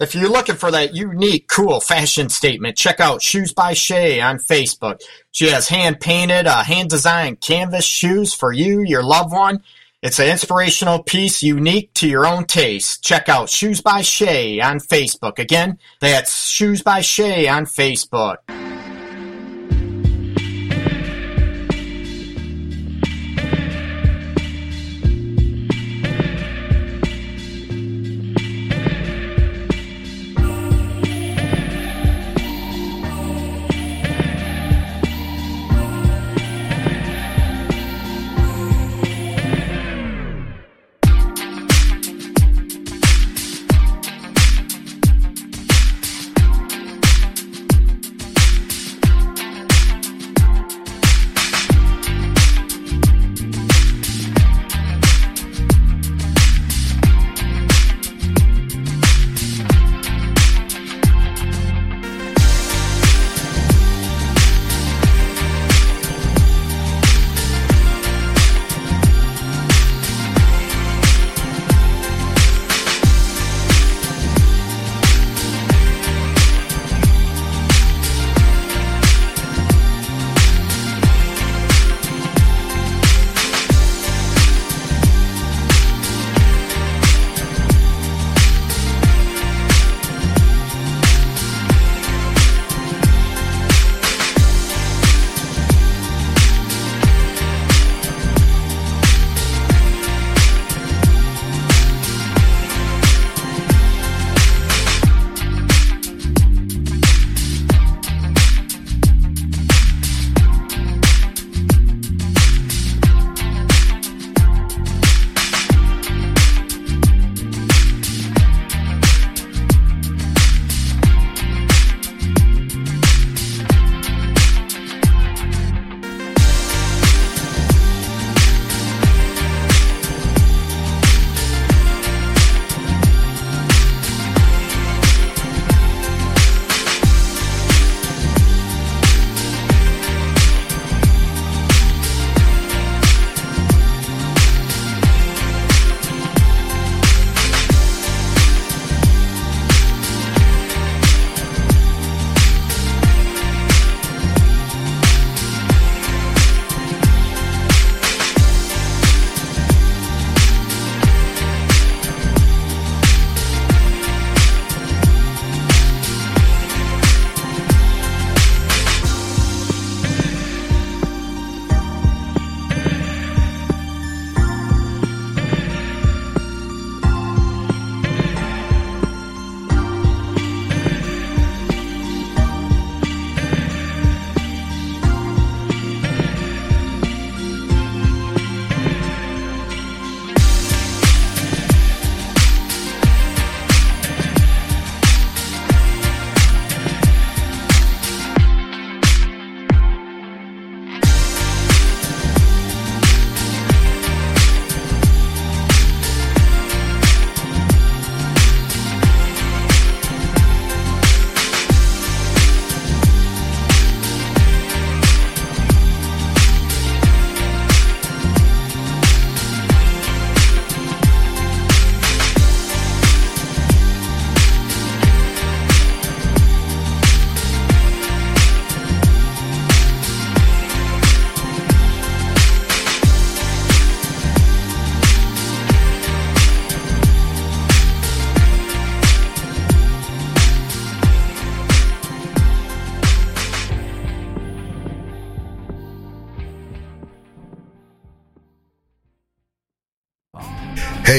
If you're looking for that unique, cool fashion statement, check out Shoes by Shay on Facebook. She has hand painted, uh, hand designed canvas shoes for you, your loved one. It's an inspirational piece unique to your own taste. Check out Shoes by Shay on Facebook. Again, that's Shoes by Shay on Facebook.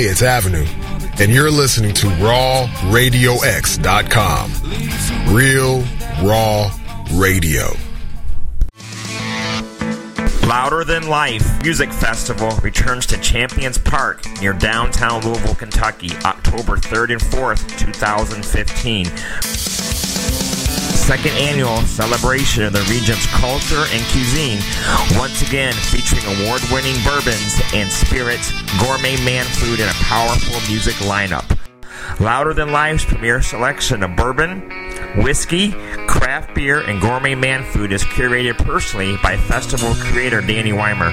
It's Avenue, and you're listening to RawRadioX.com. Real, raw radio. Louder Than Life Music Festival returns to Champions Park near downtown Louisville, Kentucky, October 3rd and 4th, 2015. Second annual celebration of the region's culture and cuisine, once again featuring award winning bourbons and spirits, gourmet man food, and a powerful music lineup. Louder Than Life's premier selection of bourbon, whiskey, craft beer, and gourmet man food is curated personally by festival creator Danny Wimmer.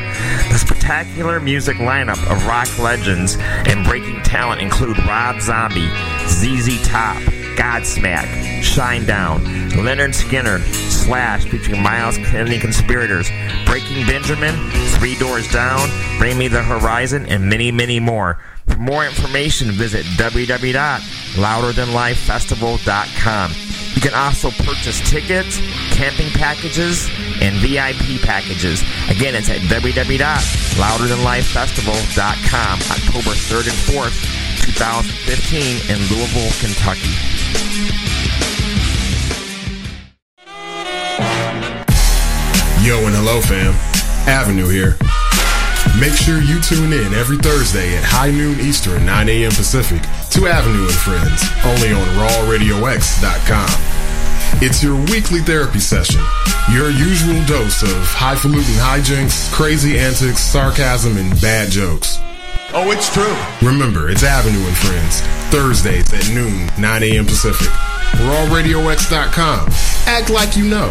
The spectacular music lineup of rock legends and breaking talent include Rob Zombie, ZZ Top, Godsmack, Shinedown, Lynyrd Skynyrd, Slash featuring Myles Kennedy Conspirators, Breaking Benjamin, Three Doors Down, Bring Me the Horizon, and many, many more. For more information, visit www.louderthanlifefestival.com. You can also purchase tickets, camping packages, and VIP packages. Again, it's at www.louderthanlifefestival.com, October 3rd and 4th, 2015 in Louisville, Kentucky. Yo and hello fam, Avenue here. Make sure you tune in every Thursday at high noon Eastern, 9 a.m. Pacific to Avenue and Friends, only on RawRadioX.com. It's your weekly therapy session, your usual dose of highfalutin hijinks, crazy antics, sarcasm, and bad jokes. Oh, it's true. Remember, it's Avenue and Friends, Thursdays at noon, 9 a.m. Pacific. We're on RawRadioX.com. Act like you know.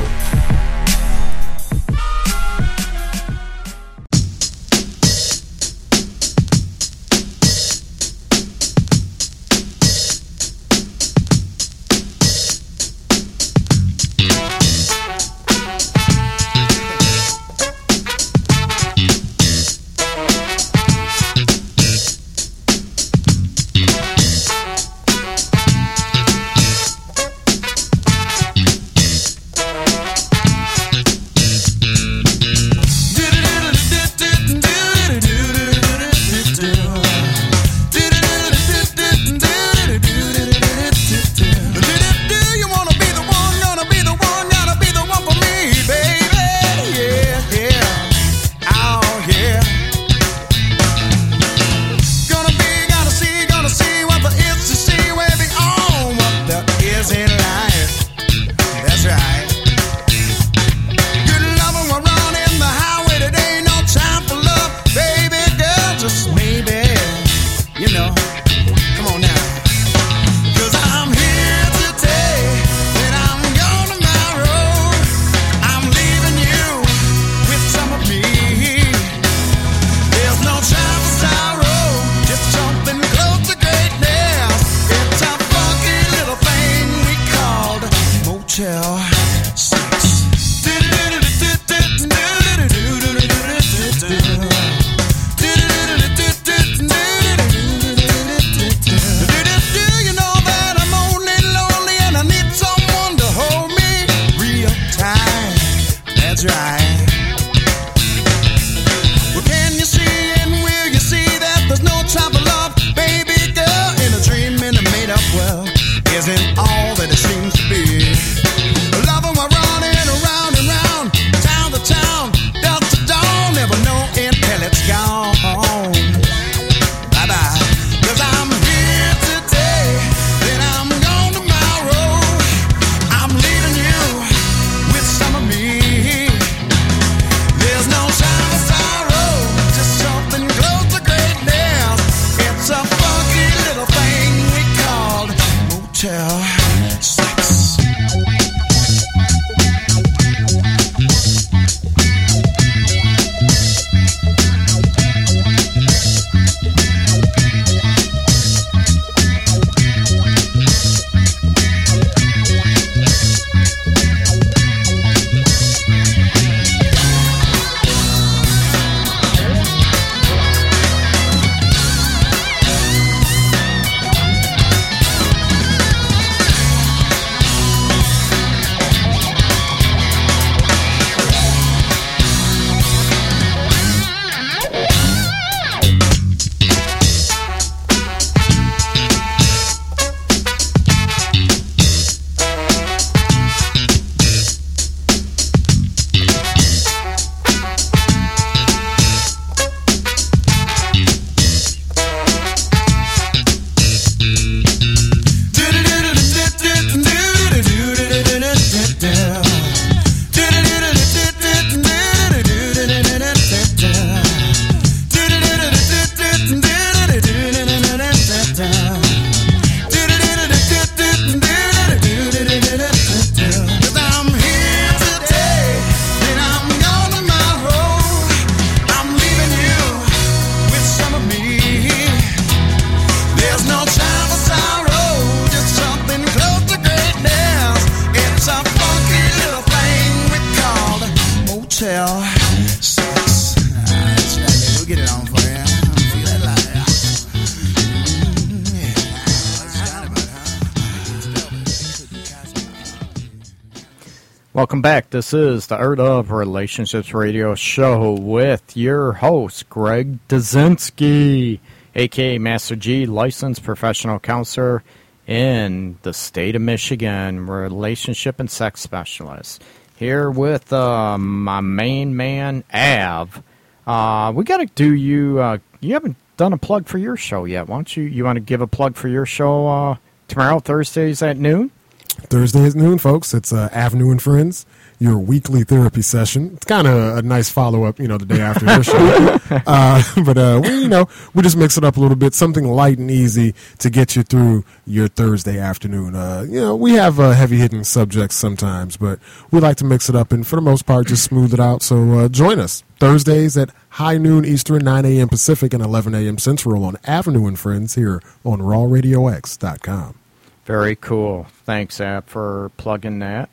This is the Art of Relationships radio show with your host, Greg Dazinski, aka Master G, licensed professional counselor in the state of Michigan, relationship and sex specialist. Here with uh, my main man, Av. Uh, we got to do you. Uh, you haven't done a plug for your show yet. Why don't you? You want to give a plug for your show uh, tomorrow, Thursdays at noon? Thursday at noon, folks. It's uh, Avenue and Friends, your weekly therapy session. It's kind of a nice follow up, you know, the day after this show. uh, but uh, we, you know, we just mix it up a little bit, something light and easy to get you through your Thursday afternoon. Uh, you know, we have uh, heavy hitting subjects sometimes, but we like to mix it up and for the most part just smooth it out. So uh, join us Thursdays at high noon Eastern, 9 a.m. Pacific, and 11 a.m. Central on Avenue and Friends here on RawRadioX.com. Very cool. Thanks, Av, for plugging that.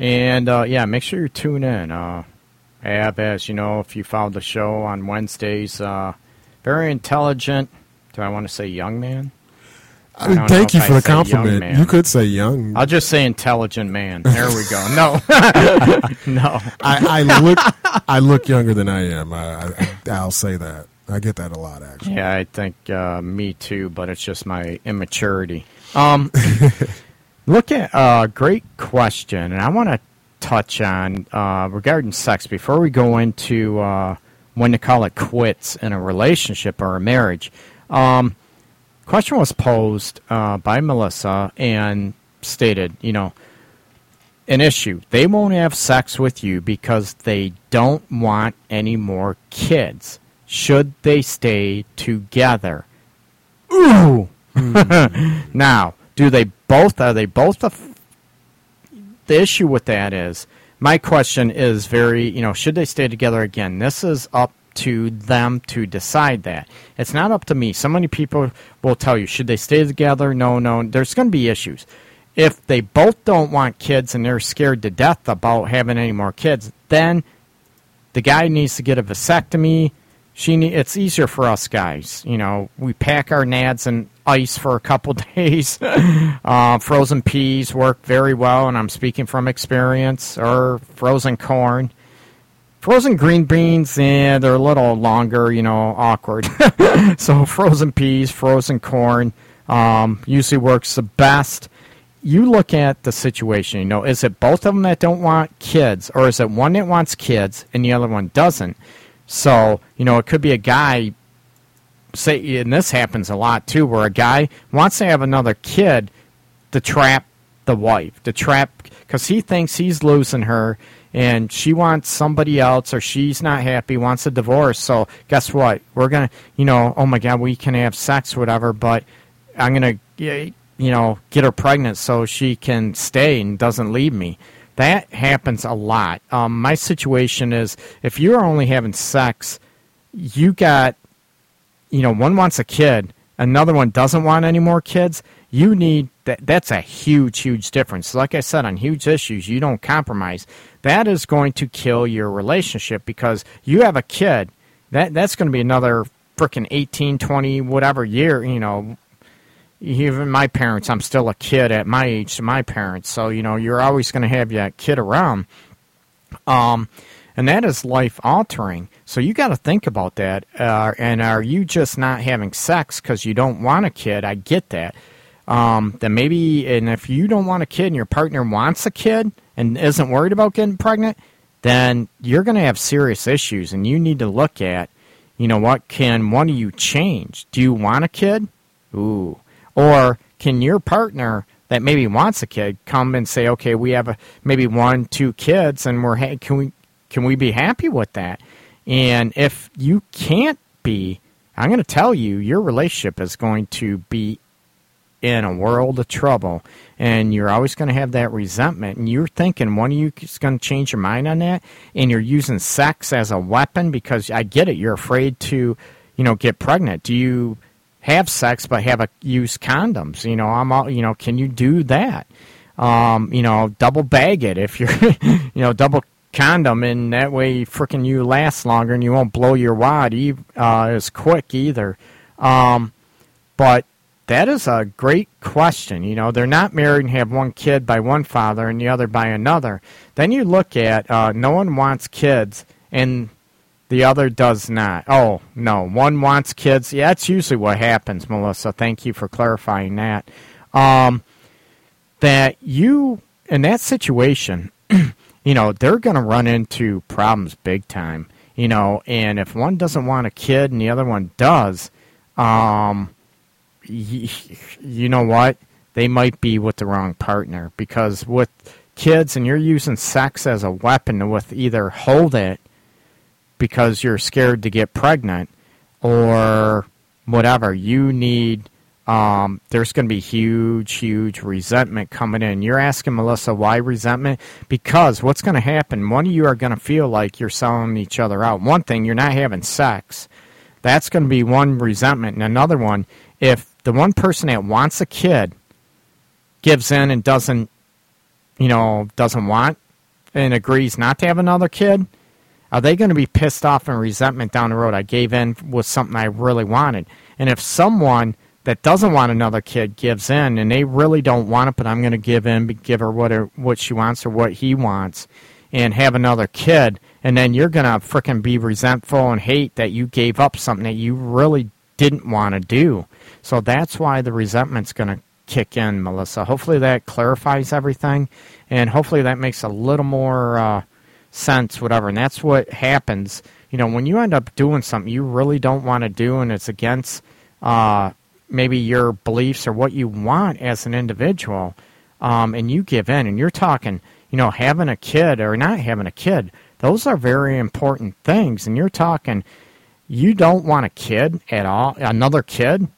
And uh, yeah, make sure you tune in. Uh, Av, as you know, if you follow the show on Wednesdays, uh, very intelligent. Do I want to say young man? I mean, don't thank you for I the compliment. You could say young. I'll just say intelligent man. There we go. No, no. I, I look I look younger than I am. I, I, I'll say that. I get that a lot, actually. Yeah, I think uh, me too, but it's just my immaturity. Um, look at a uh, great question, and I want to touch on uh, regarding sex before we go into uh, when to call it quits in a relationship or a marriage. Um, question was posed uh, by Melissa and stated, you know, an issue. They won't have sex with you because they don't want any more kids. Should they stay together? Ooh. now, do they both? Are they both? A f- the issue with that is my question is very, you know, should they stay together again? This is up to them to decide that. It's not up to me. So many people will tell you, should they stay together? No, no. There's going to be issues. If they both don't want kids and they're scared to death about having any more kids, then the guy needs to get a vasectomy. She it's easier for us guys. You know, we pack our nads in ice for a couple days. uh, frozen peas work very well, and I'm speaking from experience. Or frozen corn. Frozen green beans, eh, they're a little longer, you know, awkward. so frozen peas, frozen corn, um, usually works the best. You look at the situation, you know, is it both of them that don't want kids, or is it one that wants kids and the other one doesn't? So, you know, it could be a guy, say, and this happens a lot too, where a guy wants to have another kid to trap the wife, to trap, because he thinks he's losing her and she wants somebody else or she's not happy, wants a divorce. So, guess what? We're going to, you know, oh my God, we can have sex, whatever, but I'm going to, you know, get her pregnant so she can stay and doesn't leave me. That happens a lot. Um, my situation is if you're only having sex, you got, you know, one wants a kid, another one doesn't want any more kids. You need that. That's a huge, huge difference. Like I said, on huge issues, you don't compromise. That is going to kill your relationship because you have a kid. That that's going to be another freaking 18, 20, whatever year. You know, even my parents, I'm still a kid at my age to my parents. So, you know, you're always going to have that kid around. Um, and that is life altering. So you got to think about that. Uh, and are you just not having sex because you don't want a kid? I get that. Um, then maybe, and if you don't want a kid and your partner wants a kid and isn't worried about getting pregnant, then you're going to have serious issues. And you need to look at, you know, what can one of you change? Do you want a kid? Ooh. Or can your partner that maybe wants a kid come and say, okay, we have a, maybe one, two kids, and we're can we can we be happy with that? And if you can't be, I'm going to tell you, your relationship is going to be in a world of trouble, and you're always going to have that resentment. And you're thinking one of you is going to change your mind on that, and you're using sex as a weapon because I get it. You're afraid to, you know, get pregnant. Do you? Have sex but have a use condoms. You know, I'm all, you know, can you do that? Um, you know, double bag it if you're, you know, double condom, and that way, freaking you last longer and you won't blow your wad e- uh, as quick either. Um, but that is a great question. You know, they're not married and have one kid by one father and the other by another. Then you look at uh, no one wants kids and the other does not. Oh, no. One wants kids. Yeah, that's usually what happens, Melissa. Thank you for clarifying that. Um, that you, in that situation, you know, they're going to run into problems big time. You know, and if one doesn't want a kid and the other one does, um, you know what? They might be with the wrong partner because with kids and you're using sex as a weapon with either hold it because you're scared to get pregnant or whatever, you need um, there's going to be huge, huge resentment coming in. You're asking Melissa why resentment? Because what's going to happen? One of you are going to feel like you're selling each other out. One thing, you're not having sex. That's going to be one resentment. And another one, if the one person that wants a kid gives in and doesn't, you know, doesn't want and agrees not to have another kid, are they going to be pissed off and resentment down the road? I gave in with something I really wanted. And if someone that doesn't want another kid gives in and they really don't want it, but I'm going to give in, give her what, her what she wants or what he wants, and have another kid, and then you're going to fricking be resentful and hate that you gave up something that you really didn't want to do. So that's why the resentment's going to kick in, Melissa. Hopefully that clarifies everything, and hopefully that makes a little more uh, sense, whatever. And that's what happens. You know, when you end up doing something you really don't want to do, and it's against uh, maybe your beliefs or what you want as an individual, um, and you give in, and you're talking, you know, having a kid or not having a kid, those are very important things. And you're talking, you don't want a kid at all, another kid,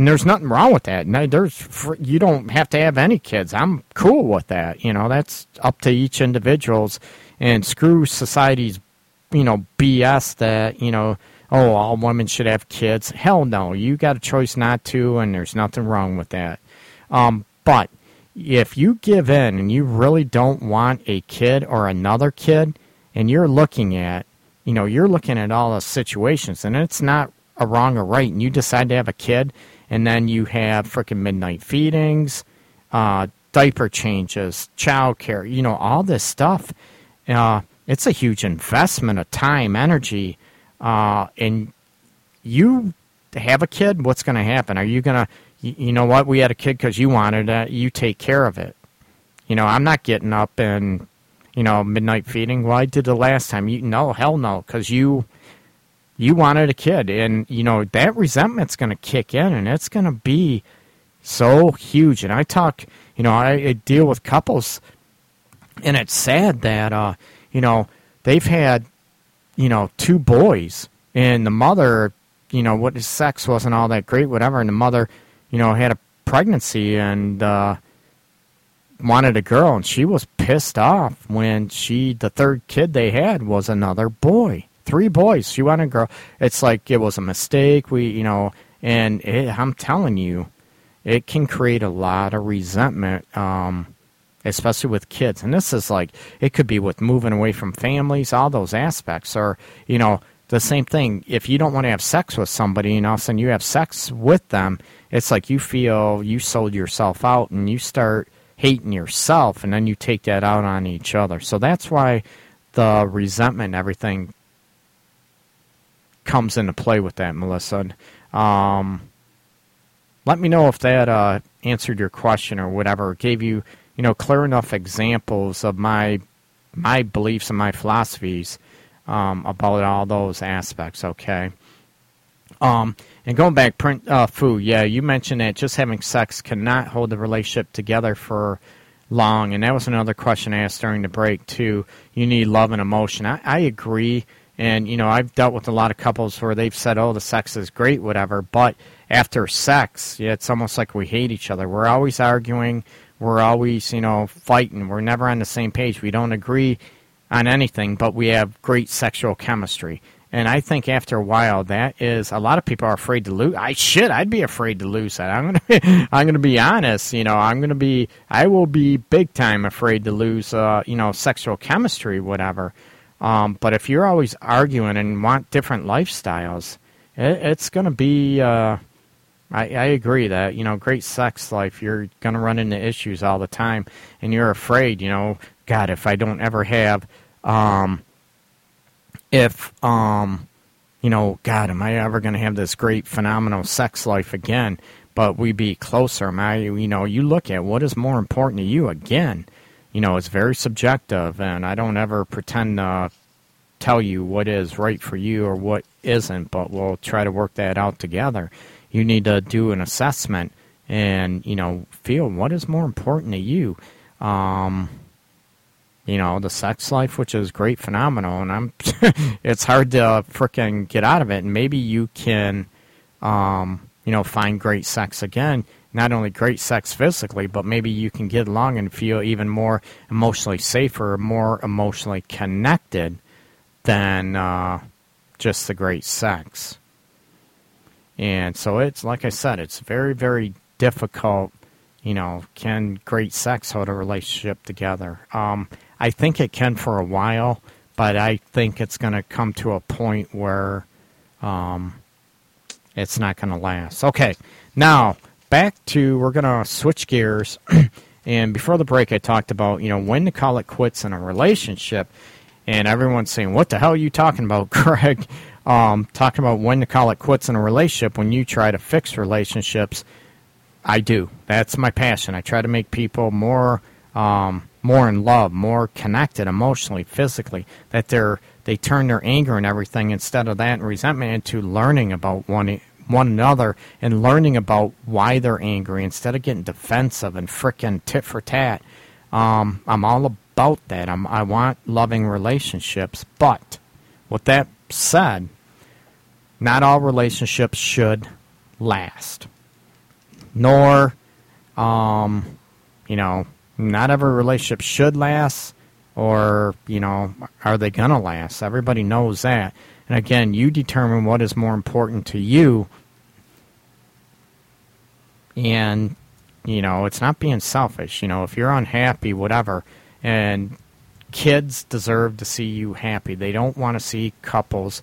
and there's nothing wrong with that. No, there's you don't have to have any kids. I'm cool with that. You know, that's up to each individual's, and screw society's, you know, BS that you know oh, all women should have kids. Hell no. You got a choice not to, and there's nothing wrong with that. Um, but if you give in and you really don't want a kid or another kid, and you're looking at, you know, you're looking at all the situations, and it's not a wrong or right, and you decide to have a kid, and then you have freaking midnight feedings, uh, diaper changes, child care, you know, all this stuff. Uh, it's a huge investment of time, energy, uh, and you have a kid, what's going to happen? Are you going to, you, know what, we had a kid because you wanted it, you take care of it. You know, I'm not getting up and, you know, midnight feeding. Well, I did the last time. You No, hell no, because you, you wanted a kid. And, you know, that resentment's going to kick in and it's going to be so huge. And I talk, you know, I, I deal with couples and it's sad that, uh, you know, they've had you know, two boys, and the mother, you know, what his sex wasn't all that great, whatever, and the mother, you know, had a pregnancy and uh, wanted a girl, and she was pissed off when she, the third kid they had was another boy. Three boys. She wanted a girl. It's like it was a mistake. We, you know, and it, I'm telling you, it can create a lot of resentment. Um, especially with kids. And this is like it could be with moving away from families, all those aspects, or you know the same thing. If you don't want to have sex with somebody, and all of a sudden you have sex with them, it's like you feel you sold yourself out, and you start hating yourself, and then you take that out on each other. So that's why the resentment and everything comes into play with that, Melissa. Um, let me know if that uh, answered your question or whatever, gave you you know, clear enough examples of my my beliefs and my philosophies um, about all those aspects. Okay. Um, and going back, print uh. Yeah, you mentioned that just having sex cannot hold the relationship together for long, and that was another question I asked during the break too. You need love and emotion. I, I agree, and you know I've dealt with a lot of couples where they've said, "Oh, the sex is great, whatever," but after sex, yeah, it's almost like we hate each other. We're always arguing. We're always, you know, fighting. We're never on the same page. We don't agree on anything, but we have great sexual chemistry. And I think after a while, that is a lot of people are afraid to lose. I should. I'd be afraid to lose that. I'm gonna. I'm gonna be honest. You know, I'm gonna be. I will be big time afraid to lose. Uh, you know, sexual chemistry, whatever. Um, but if you're always arguing and want different lifestyles, it, it's gonna be. Uh, I, I agree that you know great sex life you're going to run into issues all the time and you're afraid you know god if i don't ever have um if um you know god am i ever going to have this great phenomenal sex life again but we be closer am i you know you look at what is more important to you again you know it's very subjective and i don't ever pretend to tell you what is right for you or what isn't but we'll try to work that out together. You need to do an assessment and you know feel what is more important to you. Um, you know the sex life which is great phenomenal and i'm it's hard to frickin' get out of it and maybe you can um, you know find great sex again not only great sex physically but maybe you can get along and feel even more emotionally safer more emotionally connected than uh, just the great sex and so it's like I said, it's very, very difficult. You know, can great sex hold a relationship together? Um, I think it can for a while, but I think it's going to come to a point where um, it's not going to last. Okay, now back to we're to switch gears. and before the break, I talked about you know when to call it quits in a relationship, and everyone's saying, "What the hell are you talking about, Greg?" um, talking about when to call it quits in a relationship when you try to fix relationships. I do. That's my passion. I try to make people more um, more in love, more connected emotionally, physically. That they're they turn their anger and everything instead of that and resentment into learning about one one another and learning about why they're angry instead of getting defensive and frickin' tit for tat. Um, I'm all about that. I'm, I want loving relationships, but with that said, not all relationships should last. Nor, um, you know, not every relationship should last, or, you know, are they going to last? Everybody knows that. And again, you determine what is more important to you. And, you know, it's not being selfish. You know, if you're unhappy, whatever, and kids deserve to see you happy. They don't want to see couples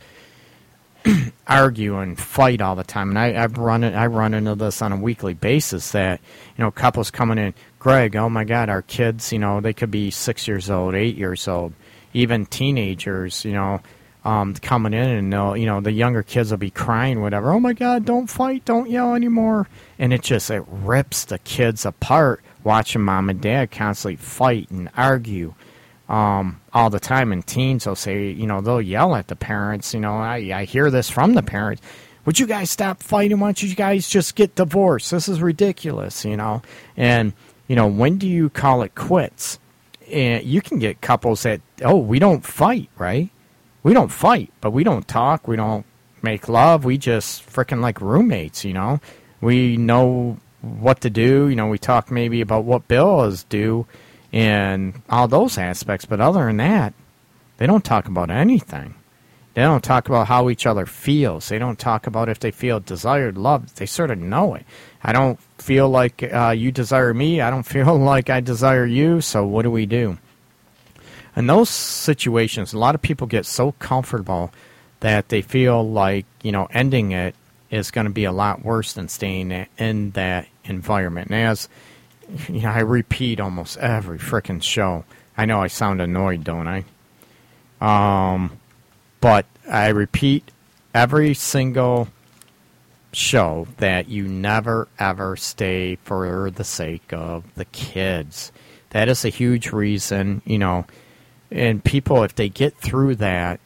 argue and fight all the time. And I, I've run it, I run into this on a weekly basis that you know couples coming in. Greg, oh my God, our kids, you know, they could be six years old, eight years old, even teenagers, you know. Um, coming in and they'll, you know the younger kids will be crying whatever oh my god don't fight don't yell anymore and it just it rips the kids apart watching mom and dad constantly fight and argue um, all the time. And teens will say, you know, they'll yell at the parents. You know, I, I hear this from the parents. Would you guys stop fighting? Why don't you guys just get divorced? This is ridiculous, you know. And you know, when do you call it quits? And you can get couples that, oh, we don't fight, right? We don't fight, but we don't talk. We don't make love. We just freaking like roommates, you know. We know what to do. You know, we talk maybe about what bills due and all those aspects. But other than that, they don't talk about anything. They don't talk about how each other feels. They don't talk about if they feel desired, loved. They sort of know it. I don't feel like uh, you desire me. I don't feel like I desire you. So what do we do? In those situations, a lot of people get so comfortable that they feel like you know ending it is going to be a lot worse than staying in that environment. And as you know, I repeat almost every freaking show. I know I sound annoyed, don't I? Um, but I repeat every single show that you never ever stay for the sake of the kids. That is a huge reason, you know. And people, if they get through that,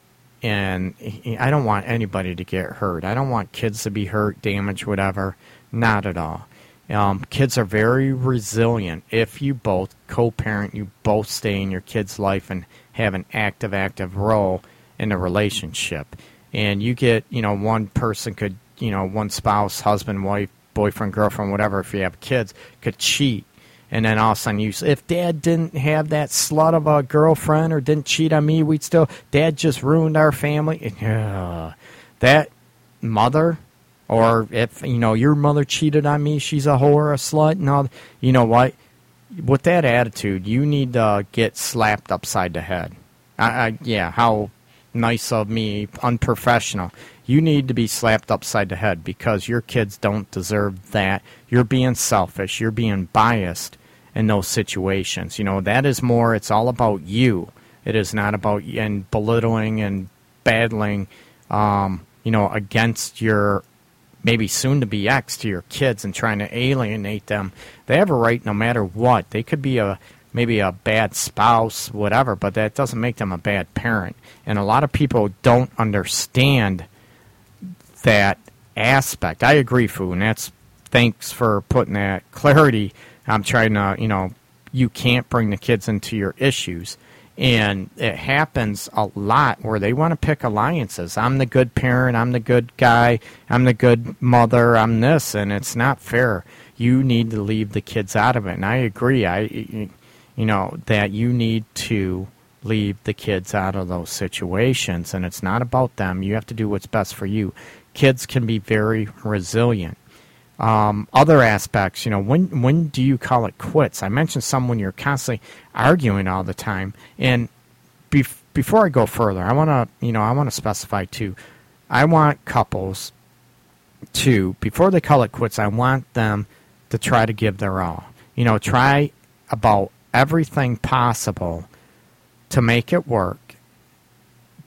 and I don't want anybody to get hurt. I don't want kids to be hurt, damaged, whatever. Not at all. Um, kids are very resilient if you both co-parent, you both stay in your kid's life and have an active, active role in the relationship. And you get, you know, one person could, you know, one spouse, husband, wife, boyfriend, girlfriend, whatever, if you have kids, could cheat. And then all of a sudden, you, if dad didn't have that slut of a girlfriend or didn't cheat on me, we'd still, dad just ruined our family. Uh, that mother or if you know your mother cheated on me, she's a whore, a slut, and all. You know what? With that attitude, you need to get slapped upside the head. I, I, yeah, how nice of me, unprofessional. you need to be slapped upside the head because your kids don't deserve that. You're being selfish. You're being biased in those situations. You know, that is more, it's all about you. It is not about you and belittling and battling, um, you know, against your maybe soon to be ex to your kids and trying to alienate them. They have a right no matter what. They could be a maybe a bad spouse, whatever, but that doesn't make them a bad parent. And a lot of people don't understand that aspect. I agree, Fu, and that's thanks for putting that clarity. I'm trying to, you know, you can't bring the kids into your issues. And it happens a lot where they want to pick alliances. I'm the good parent. I'm the good guy. I'm the good mother. I'm this, and it's not fair. You need to leave the kids out of it. And I agree. I, you know, that you need to leave the kids out of those situations. And it's not about them. You have to do what's best for you. Kids can be very resilient. Um, other aspects, you know, when when do you call it quits? I mentioned some when you're constantly arguing all the time. And bef- before I go further, I want to, you know, I want to specify too. I want couples to before they call it quits. I want them to try to give their all. You know, try about everything possible to make it work.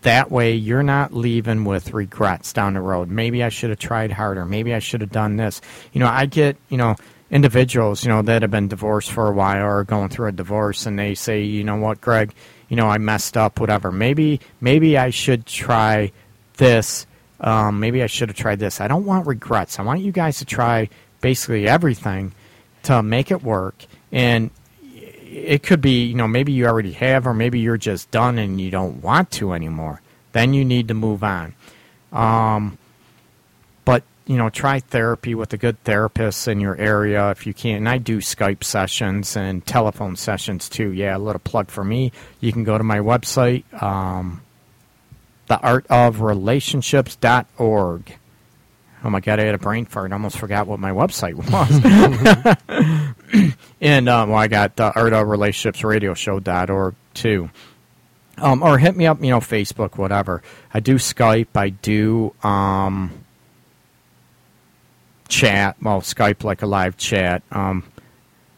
That way, you're not leaving with regrets down the road. Maybe I should have tried harder. Maybe I should have done this. You know, I get, you know, individuals, you know, that have been divorced for a while or going through a divorce and they say, you know what, Greg, you know, I messed up, whatever. Maybe, maybe I should try this. Um, maybe I should have tried this. I don't want regrets. I want you guys to try basically everything to make it work. And it could be, you know, maybe you already have, or maybe you're just done and you don't want to anymore. Then you need to move on. Um, but you know, try therapy with a good therapist in your area if you can. And I do Skype sessions and telephone sessions too. Yeah, a little plug for me. You can go to my website, um, theartofrelationships.org. Oh my god, I had a brain fart. I almost forgot what my website was. and um, well, I got Art of Relationships Radio Show.org too. Um, or hit me up, you know, Facebook, whatever. I do Skype. I do um, chat. Well, Skype like a live chat. Um,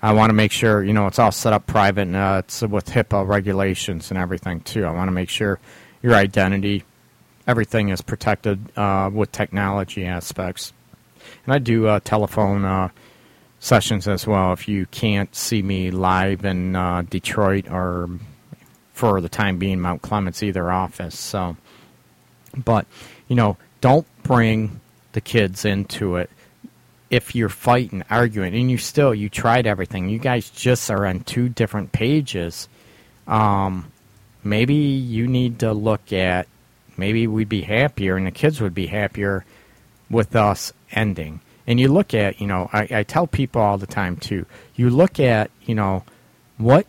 I want to make sure, you know, it's all set up private and uh, it's with HIPAA regulations and everything too. I want to make sure your identity everything is protected uh, with technology aspects. And I do uh, telephone uh, sessions as well if you can't see me live in uh, Detroit or for the time being Mount Clemens either office. So, but you know, don't bring the kids into it if you're fighting, arguing, and you still you tried everything. You guys just are on two different pages. Um, maybe you need to look at maybe we'd be happier and the kids would be happier with us ending. And you look at, you know, I, I tell people all the time too, you look at, you know, what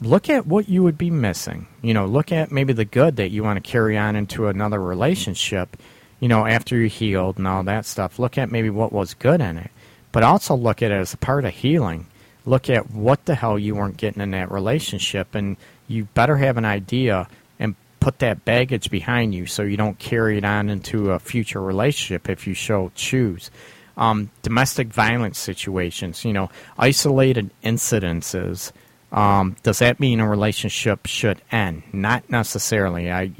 look at what you would be missing. You know, look at maybe the good that you want to carry on into another relationship, you know, after you healed and all that stuff. Look at maybe what was good in it. But also look at it as a part of healing. Look at what the hell you weren't getting in that relationship and you better have an idea put that baggage behind you so you don't carry it on into a future relationship if you so choose. Um, domestic violence situations, you know, isolated incidences. Um, does that mean a relationship should end? Not necessarily. I,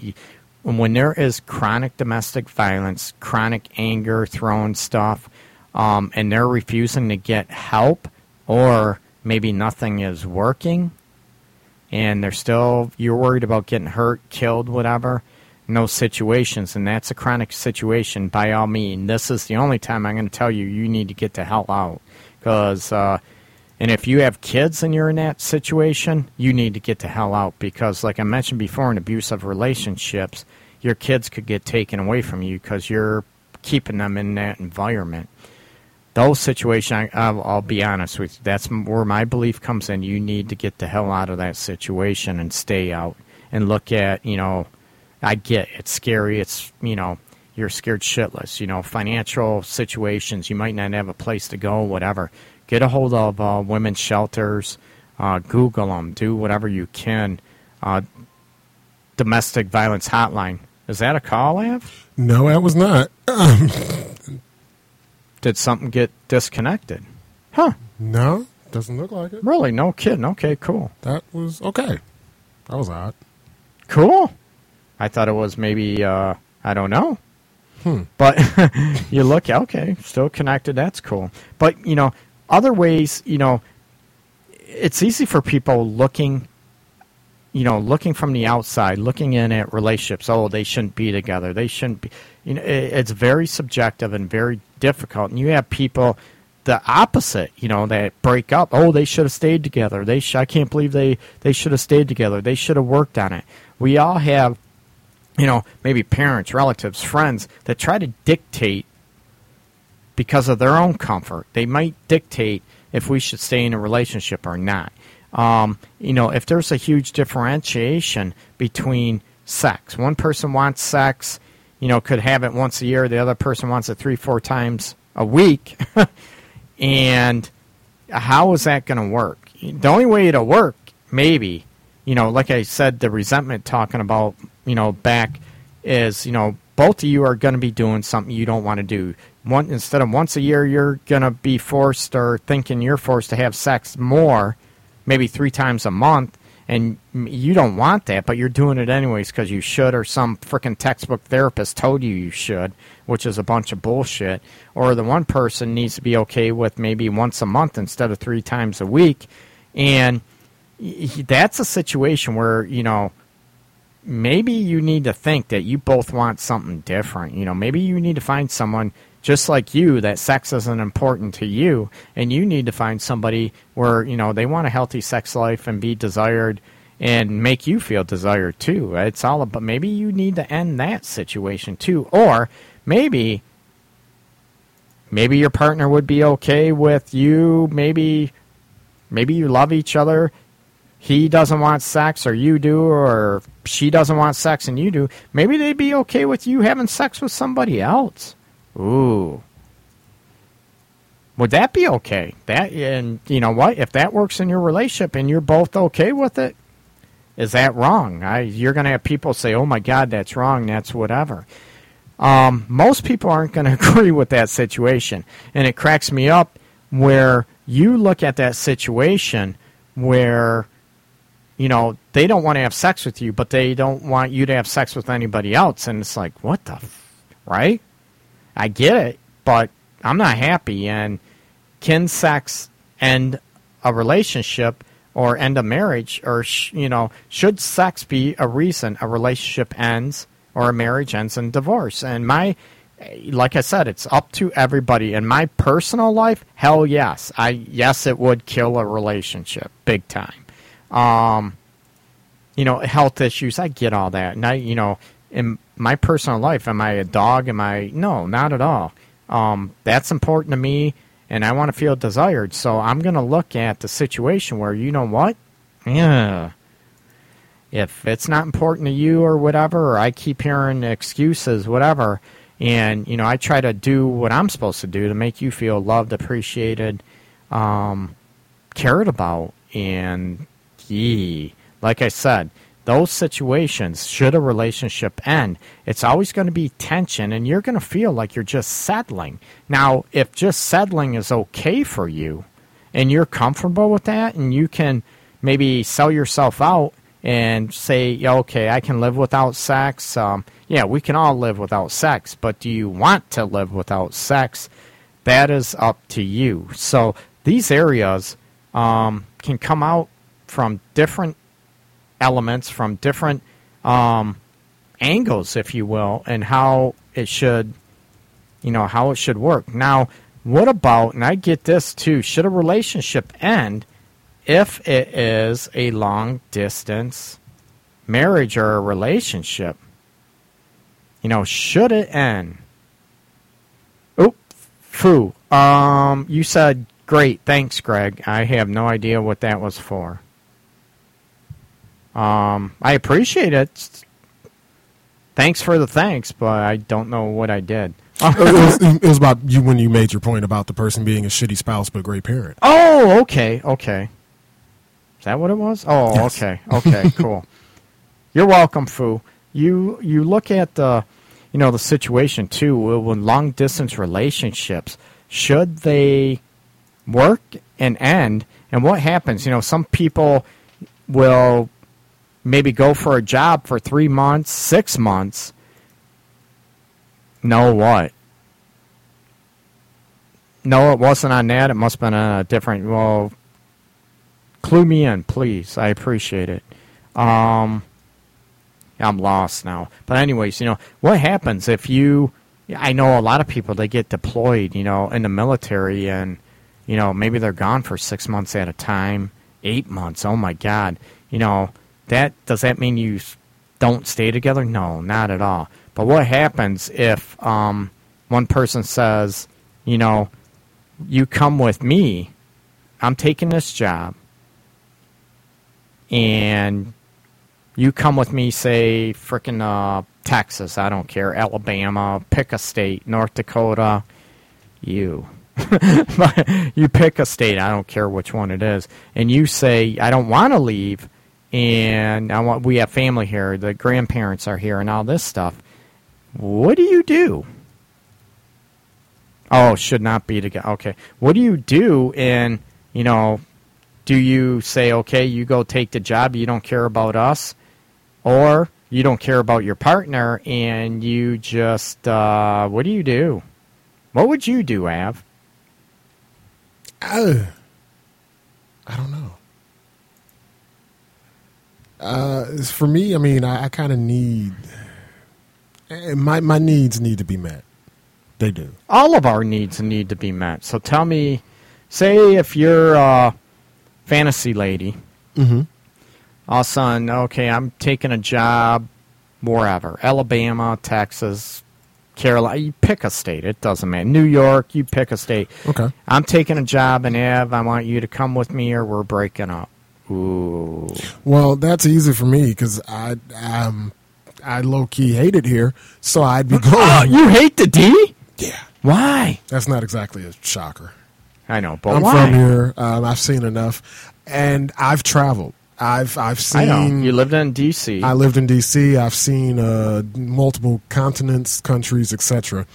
when there is chronic domestic violence, chronic anger, throwing stuff, um, and they're refusing to get help, or maybe nothing is working, and they're still you're worried about getting hurt, killed, whatever. In those situations, and that's a chronic situation. By all means, this is the only time I'm going to tell you you need to get the hell out. Because, uh, and if you have kids and you're in that situation, you need to get the hell out. Because, like I mentioned before, in abusive relationships, your kids could get taken away from you because you're keeping them in that environment those situations, I, will I'll be honest with you, that's where my belief comes in. You need to get the hell out of that situation and stay out and look at, you know, I get it's scary. It's, you know, you're scared shitless. You know, financial situations, you might not have a place to go, whatever. Get a hold of uh, women's shelters, uh, Google them, do whatever you can. Uh, domestic violence hotline, Is that a call, Av? No, that was not. Did something get disconnected? Huh? no, doesn't look like it. Really? No kidding. Okay, cool. That was okay. That was odd. Cool. I thought it was maybe uh, I don't know. Hmm. But you look okay, still connected. That's cool. But you know, other ways, you know, it's easy for people looking, you know, looking from the outside, looking in at relationships. Oh, they shouldn't be together. They shouldn't be. You know, it, it's very subjective and very difficult. And you have people the opposite, you know, that break up. Oh, they should have stayed together. They sh- I can't believe they they should have stayed together. They should have worked on it. We all have, you know, maybe parents, relatives, friends that try to dictate because of their own comfort. They might dictate if we should stay in a relationship or not. Um, you know, if there's a huge differentiation between sex, one person wants sex, you know, could have it once a year, the other person wants it three, four times a week. and how is that going to work? The only way it'll work, maybe, you know, like I said, the resentment talking about, you know, back is, you know, both of you are going to be doing something you don't want to do. One instead of once a year, you're going to be forced or thinking you're forced to have sex more, maybe three times a month, and you don't want that, but you're doing it anyways because you should, or some freaking textbook therapist told you you should, which is a bunch of bullshit. Or the one person needs to be okay with maybe once a month instead of three times a week, and that's a situation where you know maybe you need to think that you both want something different. You know, maybe you need to find someone just like you that sex isn't important to you and you need to find somebody where, you know, they want a healthy sex life and be desired and make you feel desired too. It's all about maybe you need to end that situation too or maybe maybe your partner would be okay with you maybe maybe you love each other he doesn't want sex or you do or she doesn't want sex and you do, maybe they'd be okay with you having sex with somebody else. Ooh. Would that be okay? That and you know what? If that works in your relationship and you're both okay with it, is that wrong? I, you're going to have people say, "Oh my God, that's wrong. That's whatever." Um, most people aren't going to agree with that situation, and it cracks me up where you look at that situation where you know, they don't want to have sex with you, but they don't want you to have sex with anybody else. And it's like, what the, f-? right? I get it, but I'm not happy. And can sex end a relationship or end a marriage? Or, sh- you know, should sex be a reason a relationship ends or a marriage ends in divorce? And my, like I said, it's up to everybody. In my personal life, hell yes. I, yes, it would kill a relationship big time um, you know, health issues. I get all that. And I, you know, in my personal life, am I a dog? Am I? No, not at all. Um, that's important to me, and I want to feel desired. So I'm going to look at the situation where, you know what? Yeah. If it's not important to you or whatever, or I keep hearing excuses, whatever, and, you know, I try to do what I'm supposed to do to make you feel loved, appreciated, um, cared about, and Yee. Like I said, those situations, should a relationship end, it's always going to be tension and you're going to feel like you're just settling. Now, if just settling is okay for you and you're comfortable with that and you can maybe sell yourself out and say, yeah, okay, I can live without sex. Um, yeah, we can all live without sex, but do you want to live without sex? That is up to you. So these areas um, can come out from different elements, from different um, angles, if you will, and how it should, you know, how it should work. Now, what about, and I get this too, should a relationship end if it is a long distance marriage or a relationship? You know, should it end? Oh, foo. Um, you said great. Thanks, Greg. I have no idea what that was for. Um, I appreciate it. Thanks for the thanks, but I don't know what I did. it, was, it, was, about you when you made your point about the person being a shitty spouse but great parent. Oh, okay, okay. Is that what it was? Oh, yes. okay, okay, cool. You're welcome, Foo. you you look at the you know the situation too when long distance relationships should they work and end and what happens you know some people will maybe go for a job for three months six months know what no it wasn't on that it must have been a different well clue me in please i appreciate it um I'm lost now. But anyways, you know, what happens if you I know a lot of people they get deployed, you know, in the military and you know, maybe they're gone for 6 months at a time, 8 months. Oh my god. You know, that does that mean you don't stay together? No, not at all. But what happens if um, one person says, you know, you come with me, I'm taking this job, and you come with me, say, frickin' uh, Texas, I don't care, Alabama, pick a state, North Dakota, you. you pick a state, I don't care which one it is, and you say, I don't want to leave, and I want, we have family here, the grandparents are here, and all this stuff. What do you do? Oh, should not be together. Okay. What do you do in, you know, do you say, okay, you go take the job, you don't care about us? Or you don't care about your partner and you just, uh, what do you do? What would you do, Av? Uh, I don't know. Uh, for me, I mean, I, I kind of need eh, my my needs need to be met. They do. All of our needs need to be met. So tell me, say if you're a fantasy lady, Mm-hmm. all of a sudden, okay, I'm taking a job wherever, Alabama, Texas, Carolina. You pick a state. It doesn't matter. New York. You pick a state. Okay. I'm taking a job in Ev. I want you to come with me, or we're breaking up. Ooh. Well, that's easy for me because I um I low key hate it here, so I'd be going. Oh, you hate the D? yeah, Why? that's not exactly a shocker. I know, but I'm why? from here. Um, I've seen enough, and I've traveled. I've I've seen. I know. You lived in D.C. I lived in D.C. I've seen uh, multiple continents, countries, etc.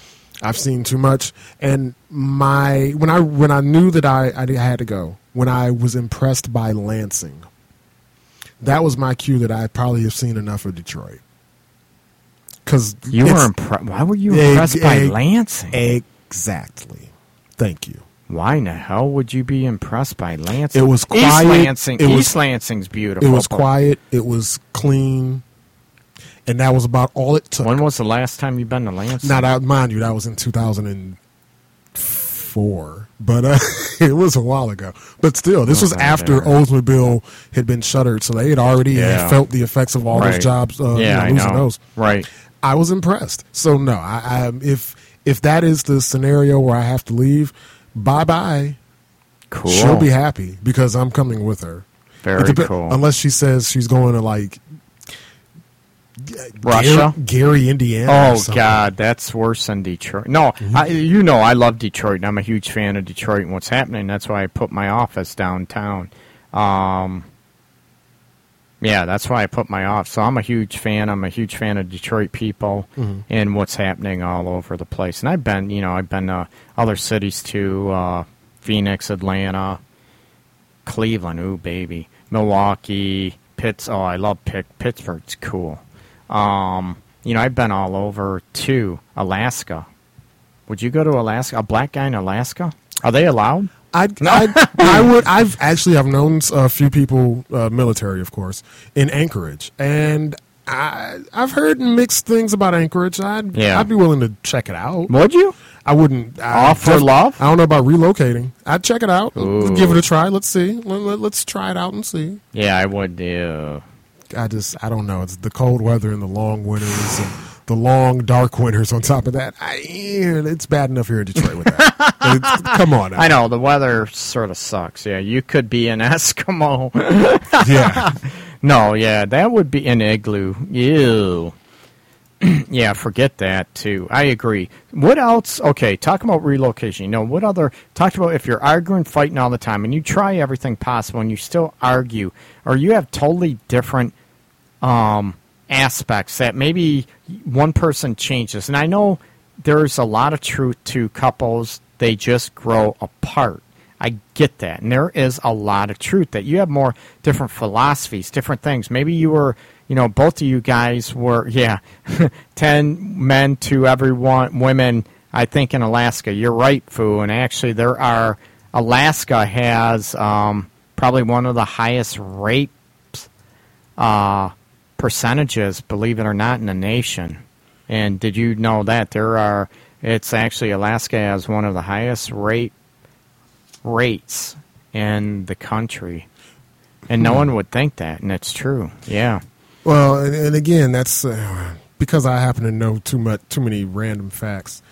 I've seen too much, and my when I when I knew that I I had to go, when I was impressed by Lansing, that was my cue that I probably have seen enough of Detroit. Because you were impressed. Why were you impressed by Lansing? exactly. Thank you. Why in the hell would you be impressed by Lansing? It was East quiet. Lansing. It was- East Lansing's beautiful. It was quiet. It was clean, and that was about all it took. When was the last time you've been to Lansing? Now, that, mind you, that was in 2004, but uh, it was a while ago. But still, this was Okay, after there. Oldsmobile had been shuttered, so they had already Yeah. felt the effects of all Right. those jobs. Uh, you yeah, know, I losing know. those. Right. I was impressed. So no, I, I if if that is the scenario where I have to leave, bye bye. Cool. She'll be happy because I'm coming with her. Very It depe- cool. Unless she says she's going to like Russia? Gary, Gary, Indiana. Oh. God, that's worse than Detroit. No, I, you know I love Detroit. and I'm a huge fan of Detroit and what's happening. That's why I put my office downtown. Um, yeah, that's why I put my office. So I'm a huge fan. I'm a huge fan of Detroit people and what's happening all over the place. And I've been, you know, I've been to other cities too: uh, Phoenix, Atlanta, Cleveland. Ooh, baby, Milwaukee, Pitts. Oh, I love Pitt. Pittsburgh's cool. Um, you know, I've been all over to Alaska. Would you go to Alaska? A black guy in Alaska? Are they allowed? I I I would. I've actually I've known a few people, uh, military of course, in Anchorage, and I I've heard mixed things about Anchorage. I'd Yeah. I'd be willing to check it out. Would you? I wouldn't. I, All for love? I don't know about relocating. I'd check it out. Ooh. Give it a try. Let's see. Let, let, us try it out and see. Yeah, I would. Uh, I just I don't know. It's the cold weather and the long winters and the long dark winters on top of that. I, it's bad enough here in Detroit with that. It's- come on. Now. I know the weather sort of sucks. Yeah, you could be an Eskimo. Yeah. no, yeah, that would be an igloo. Ew. yeah, forget that too. I agree. What else? Okay, talk about relocation. You know, what other? Talked about if you're arguing, fighting all the time, and you try everything possible, and you still argue, or you have totally different um, aspects that maybe one person changes. And I know there's a lot of truth to couples, they just grow apart. I get that. And there is a lot of truth that you have more different philosophies, different things. Maybe you were, you know, both of you guys were, yeah, 10 men to every one women, I think, in Alaska. You're right, Fu. And actually, there are, Alaska has um, probably one of the highest rape uh, percentages, believe it or not, in the nation. And did you know that there are? It's actually Alaska has one of the highest rate rates in the country, and no one would think that, and it's true. Yeah. Well, and, and again, that's uh, because I happen to know too much, too many random facts.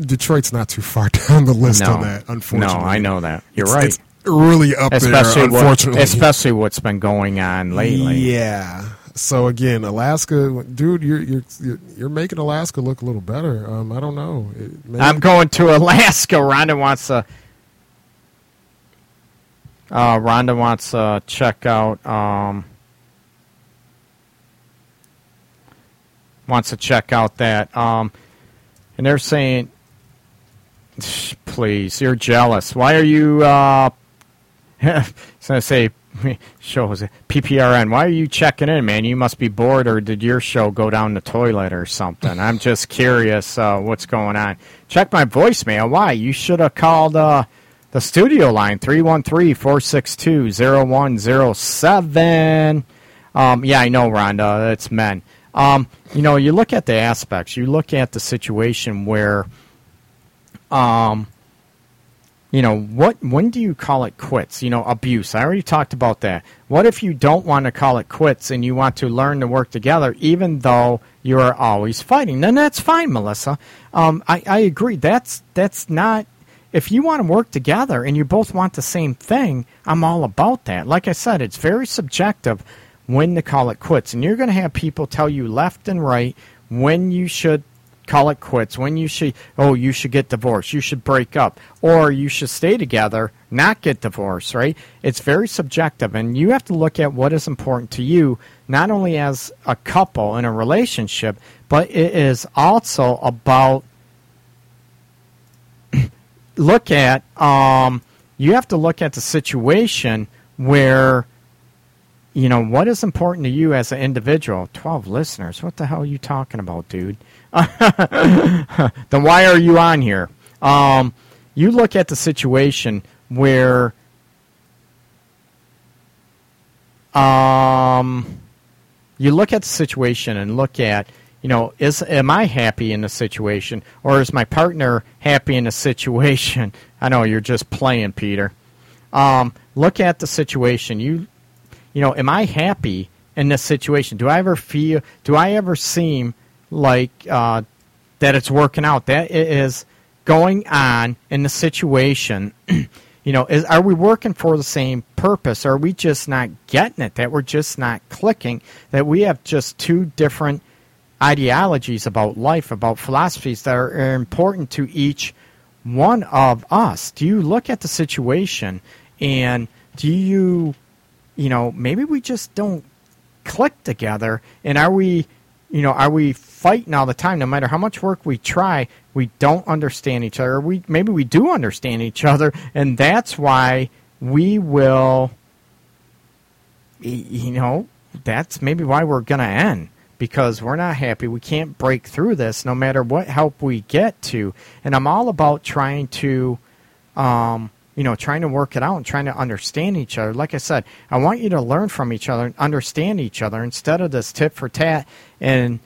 Detroit's not too far down the list no, on that. Unfortunately, no, I know that. You're It's- right. It's really up especially there. Unfortunately, what, especially what's been going on lately. Yeah. So again, Alaska, dude, you're you're you're, making Alaska look a little better. Um, I don't know. It, maybe- I'm going to Alaska. Rhonda wants to. Uh, Rhonda wants to check out. Um, wants to check out that. Um, and they're saying, please, you're jealous. Why are you? Uh, so I say, shows PPRN. Why are you checking in, man? You must be bored, or did your show go down the toilet or something? I'm just curious uh, what's going on. Check my voicemail. Why? You should have called uh, the studio line 313 462 0107. Um, yeah, I know, Rhonda. It's men. Um, you know, you look at the aspects. You look at the situation where, um, you know, what when do you call it quits? You know, abuse. I already talked about that. What if you don't want to call it quits and you want to learn to work together, even though you are always fighting? Then that's fine, Melissa. Um, I, I agree. That's that's not. If you want to work together and you both want the same thing, I'm all about that. Like I said, it's very subjective when to call it quits, and you're going to have people tell you left and right when you should call it quits. When you should oh you should get divorced. You should break up. Or you should stay together not get divorced right? It's very subjective and you have to look at what is important to you not only as a couple in a relationship but it is also about look at um, you have to look at the situation where you know what is important to you as an individual. 12 listeners what the hell are you talking about dude then why are you on here um, you look at the situation where um, you look at the situation and look at you know is am i happy in the situation or is my partner happy in the situation i know you're just playing peter um, look at the situation you you know, am I happy in this situation? Do I ever feel? Do I ever seem like uh, that it's working out? That it is going on in the situation. you know, is are we working for the same purpose? Are we just not getting it? That we're just not clicking? That we have just two different ideologies about life, about philosophies that are, are important to each one of us. Do you look at the situation and do you you know, maybe we just don't click together. And are we, you know, are we fighting all the time? No matter how much work we try, we don't understand each other. We maybe we do understand each other, and that's why we will. You know, that's maybe why we're gonna end because we're not happy. We can't break through this, no matter what help we get to. And I'm all about trying to. Um, you know, trying to work it out and trying to understand each other. Like I said, I want you to learn from each other and understand each other instead of this tit for tat and,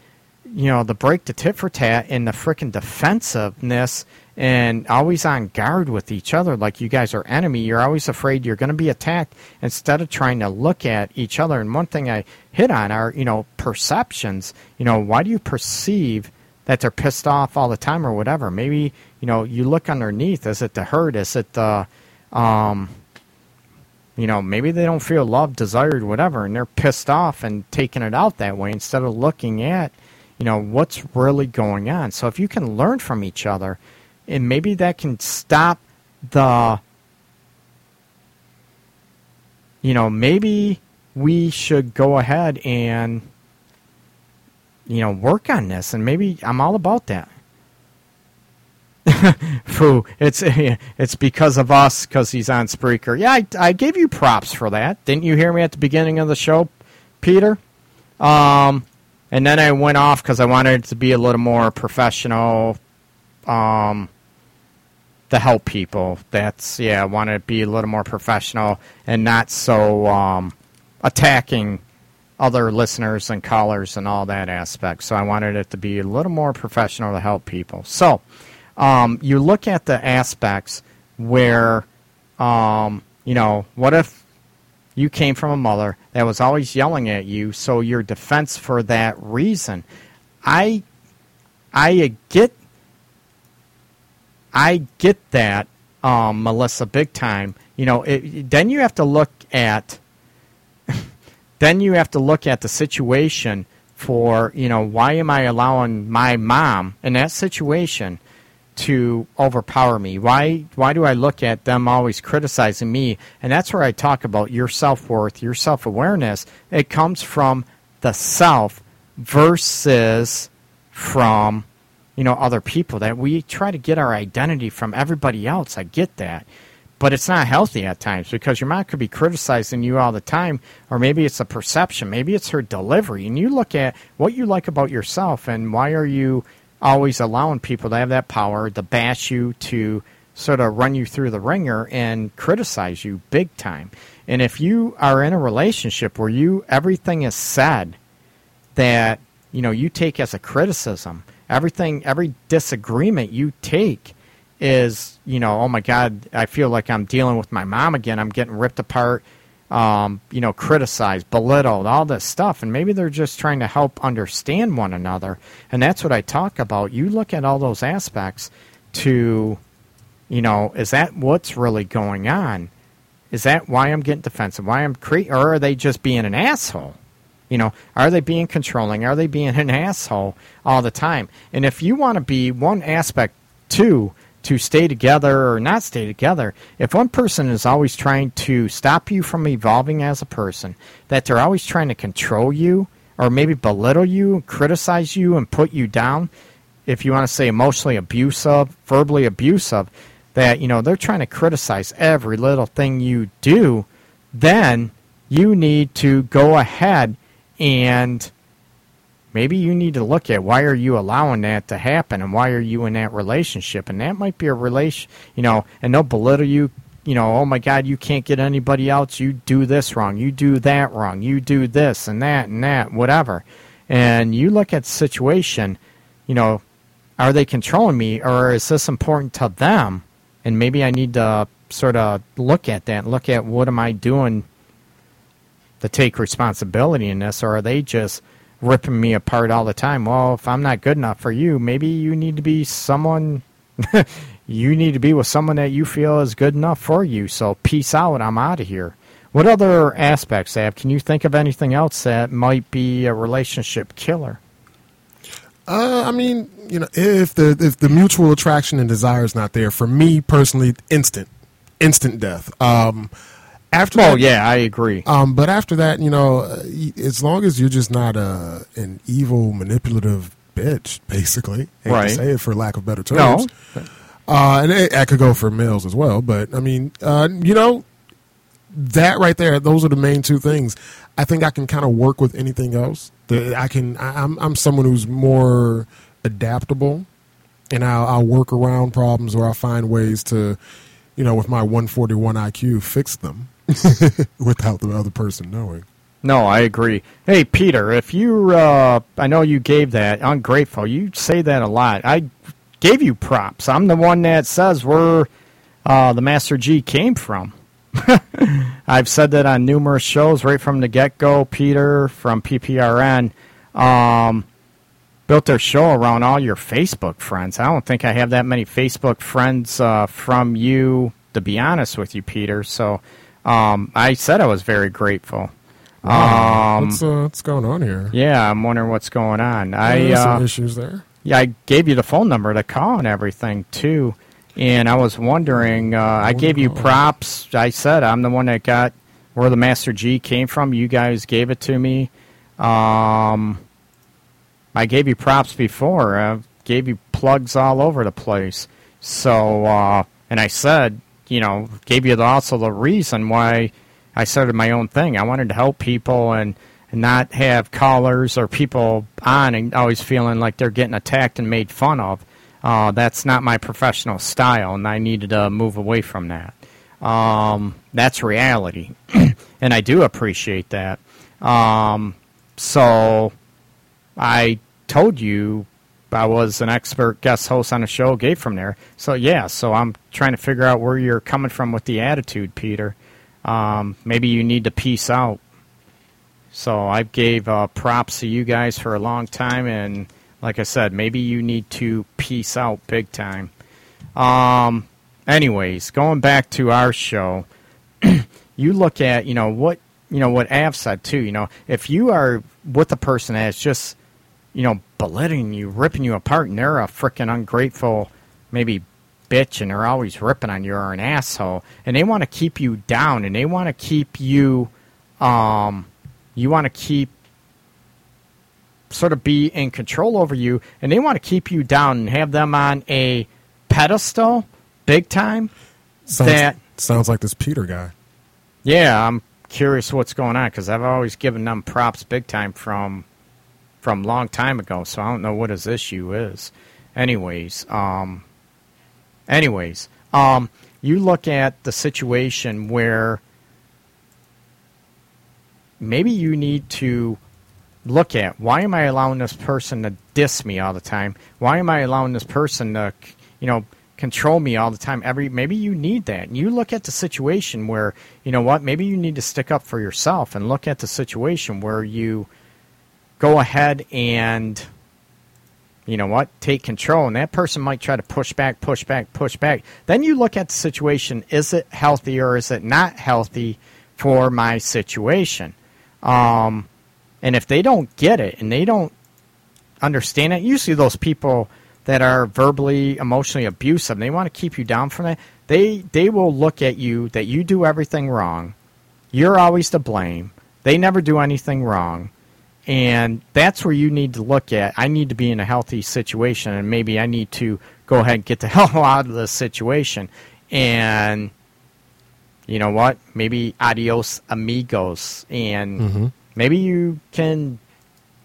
you know, the break the tit for tat and the freaking defensiveness and always on guard with each other like you guys are enemy. You're always afraid you're going to be attacked instead of trying to look at each other. And one thing I hit on are, you know, perceptions. You know, why do you perceive that they're pissed off all the time or whatever? Maybe, you know, you look underneath. Is it the hurt? Is it the um, you know, maybe they don't feel loved, desired, whatever, and they're pissed off and taking it out that way instead of looking at, you know, what's really going on. So if you can learn from each other, and maybe that can stop the, you know, maybe we should go ahead and you know, work on this, and maybe I'm all about that. Foo, it's it's because of us, because he's on Spreaker. Yeah, I, I gave you props for that. Didn't you hear me at the beginning of the show, Peter? Um, and then I went off because I wanted to be a little more professional. Um, to help people. That's yeah, I want to be a little more professional and not so um, attacking other listeners and callers and all that aspect. So I wanted it to be a little more professional to help people. So um, you look at the aspects where, um, you know, what if you came from a mother that was always yelling at you, so your defense for that reason. I, I get, I get that, um, Melissa, big time. You know, it, then you have to look at, then you have to look at the situation for, you know, why am I allowing my mom in that situation to overpower me? Why why do I look at them always criticizing me? And that's where I talk about your self worth, your self awareness. It comes from the self versus from you know other people. That we try to get our identity from everybody else. I get that. But it's not healthy at times because your mom could be criticizing you all the time, or maybe it's a perception, maybe it's her delivery. And you look at what you like about yourself and why are you always allowing people to have that power to bash you, to sort of run you through the ringer and criticize you big time. And if you are in a relationship where you everything is said that you know you take as a criticism, everything every disagreement you take is you know oh my god I feel like I'm dealing with my mom again. I'm getting ripped apart um, you know, criticized, belittled, all this stuff. And maybe they're just trying to help understand one another. And that's what I talk about. You look at all those aspects to, you know, is that what's really going on? Is that why I'm getting defensive? Why I'm cre- or are they just being an asshole? You know, are they being controlling? Are they being an asshole all the time? And if you want to be one aspect too, to stay together or not stay together, if one person is always trying to stop you from evolving as a person, that they're always trying to control you or maybe belittle you, criticize you, and put you down, if you want to say emotionally abusive, verbally abusive, that, you know, they're trying to criticize every little thing you do, then you need to go ahead and maybe you need to look at why are you allowing that to happen and why are you in that relationship? And that might be a relation you know and they'll belittle you you know oh my god you can't get anybody else. You do this wrong. You do that wrong. You do this and that and that whatever. And you look at the situation you know are they controlling me or is this important to them? And maybe i need to sort of look at that look at what am i doing to take responsibility in this? Or are they just ripping me apart all the time. Well, if I'm not good enough for you, maybe you need to be someone. you need to be with someone that you feel is good enough for you. So peace out. I'm out of here. What other aspects, Av? Can you think of anything else that might be a relationship killer? Uh, I mean, you know, if the if the mutual attraction and desire is not there, for me personally, instant, instant death. Um, after oh that, yeah, I agree. Um, but after that, you know, uh, as long as you're just not a an evil, manipulative bitch, basically, hate Right. To say it for lack of better terms. No. Uh, and it, that could go for males as well. But I mean, uh, you know, that right there, those are the main two things. I think I can kind of work with anything else. The, I can. I, I'm I'm someone who's more adaptable, and I'll, I'll work around problems or I'll find ways to, you know, with my 141 IQ, fix them without the other person knowing. No, I agree. Hey, Peter, if you, uh, I know you gave that ungrateful. You say that a lot. I gave you props. I'm the one that says where uh, the Master G came from. I've said that on numerous shows right from the get go. Peter from PPRN um, built their show around all your Facebook friends. I don't think I have that many Facebook friends uh, from you, to be honest with you, Peter. So um, I said I was very grateful. Um, what's uh, what's going on here? yeah, I'm wondering what's going on. I There's some uh, issues there. yeah, I gave you the phone number to call and everything too, and I was wondering. Uh, I gave you props. I said I'm the one that got where the Master G came from. You guys gave it to me. Um, I gave you props before. I gave you plugs all over the place. So, uh, and I said, you know, gave you the, also the reason why I started my own thing. I wanted to help people and, and not have callers or people on and always feeling like they're getting attacked and made fun of. Uh, that's not my professional style, and I needed to move away from that. Um, that's reality, and I do appreciate that. Um, so I told you I was an expert guest host on a show, gave from there. So yeah, so I'm trying to figure out where you're coming from with the attitude, Peter. Um, maybe you need to peace out. So I gave uh, props to you guys for a long time, and like I said, maybe you need to peace out big time. Um, anyways, going back to our show, you look at you know what you know what Av said too. You know, if you are with a person that's just you know belittling you, ripping you apart, and they're a freaking ungrateful, maybe bitch, and they're always ripping on you or an asshole, and they want to keep you down, and they want to keep you, um, you want to keep sort of be in control over you, and they want to keep you down and have them on a pedestal, big time. Sounds, that sounds like this Peter guy. yeah, I'm curious what's going on because I've always given them props big time from from long time ago. So I don't know what his issue is. Anyways, um, anyways, um, you look at the situation where maybe you need to look at why am I allowing this person to diss me all the time? Why am I allowing this person to, you know, control me all the time? Every maybe you need that. And you look at the situation where, you know what, maybe you need to stick up for yourself and look at the situation where you go ahead and you know what, take control and that person might try to push back, push back, push back. Then you look at the situation, is it healthy or is it not healthy for my situation? Um, and if they don't get it and they don't understand it, usually those people that are verbally, emotionally abusive, they want to keep you down from that. They they will look at you that you do everything wrong. You're always to blame. They never do anything wrong. And that's where you need to look at. I need to be in a healthy situation, and maybe I need to go ahead and get the hell out of this situation. And you know what? Maybe adios amigos, and mm-hmm. maybe you can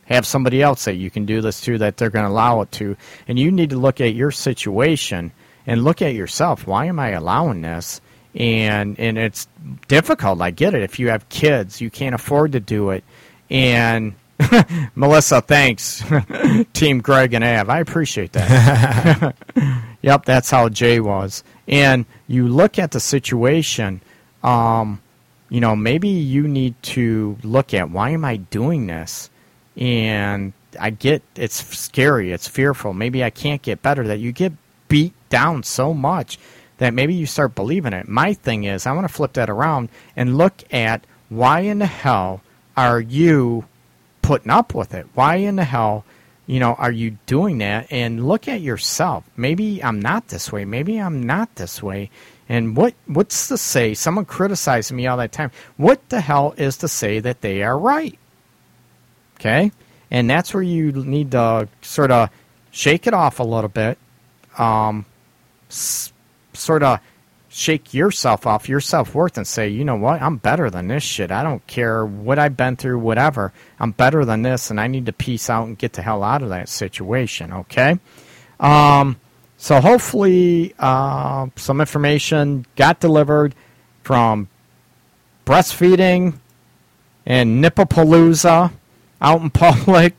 have somebody else that you can do this to that they're going to allow it to. And you need to look at your situation and look at yourself. Why am I allowing this? And and it's difficult. I get it. If you have kids, you can't afford to do it. And Melissa, thanks, Team Greg and Av. I appreciate that. yep, that's how Jay was. And you look at the situation. Um, you know, maybe you need to look at why am I doing this? And I get it's scary, it's fearful. Maybe I can't get better. That you get beat down so much that maybe you start believing it. My thing is, I want to flip that around and look at why in the hell are you putting up with it? Why in the hell, you know, are you doing that? And look at yourself. Maybe I'm not this way. Maybe I'm not this way. And what what's to say? Someone criticizes me all that time. What the hell is to say that they are right? Okay, and that's where you need to sort of shake it off a little bit, um, s- sort of shake yourself off your self worth and say, you know what, I'm better than this shit. I don't care what I've been through, whatever. I'm better than this, and I need to peace out and get the hell out of that situation. Okay. Um, so hopefully, uh, some information got delivered from breastfeeding and nipplepalooza out in public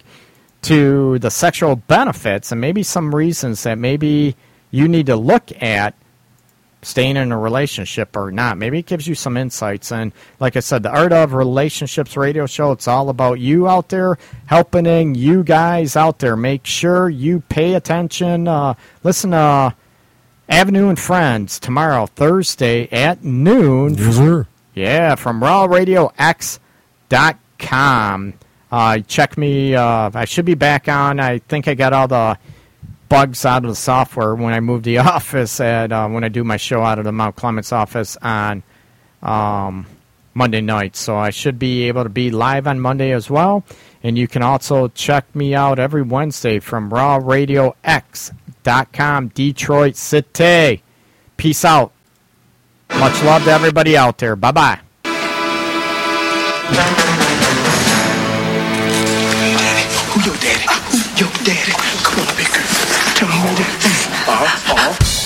to the sexual benefits and maybe some reasons that maybe you need to look at staying in a relationship or not. Maybe it gives you some insights. And like I said, the Art of Relationships radio show, it's all about you out there, helping you guys out there. Make sure you pay attention. Uh, listen to Avenue and Friends tomorrow, Thursday at noon. Yes, sir. Yeah, from rawradiox.com. Uh, check me. Uh, I should be back on. I think I got all the bugs out of the software when I move the office at uh, when I do my show out of the Mount Clemens office on um, Monday night. So I should be able to be live on Monday as well. And you can also check me out every Wednesday from rawradiox.com, Detroit City. Peace out. Much love to everybody out there. Bye bye. Who your daddy? Your daddy? Come on, big girl. Tell me your daddy.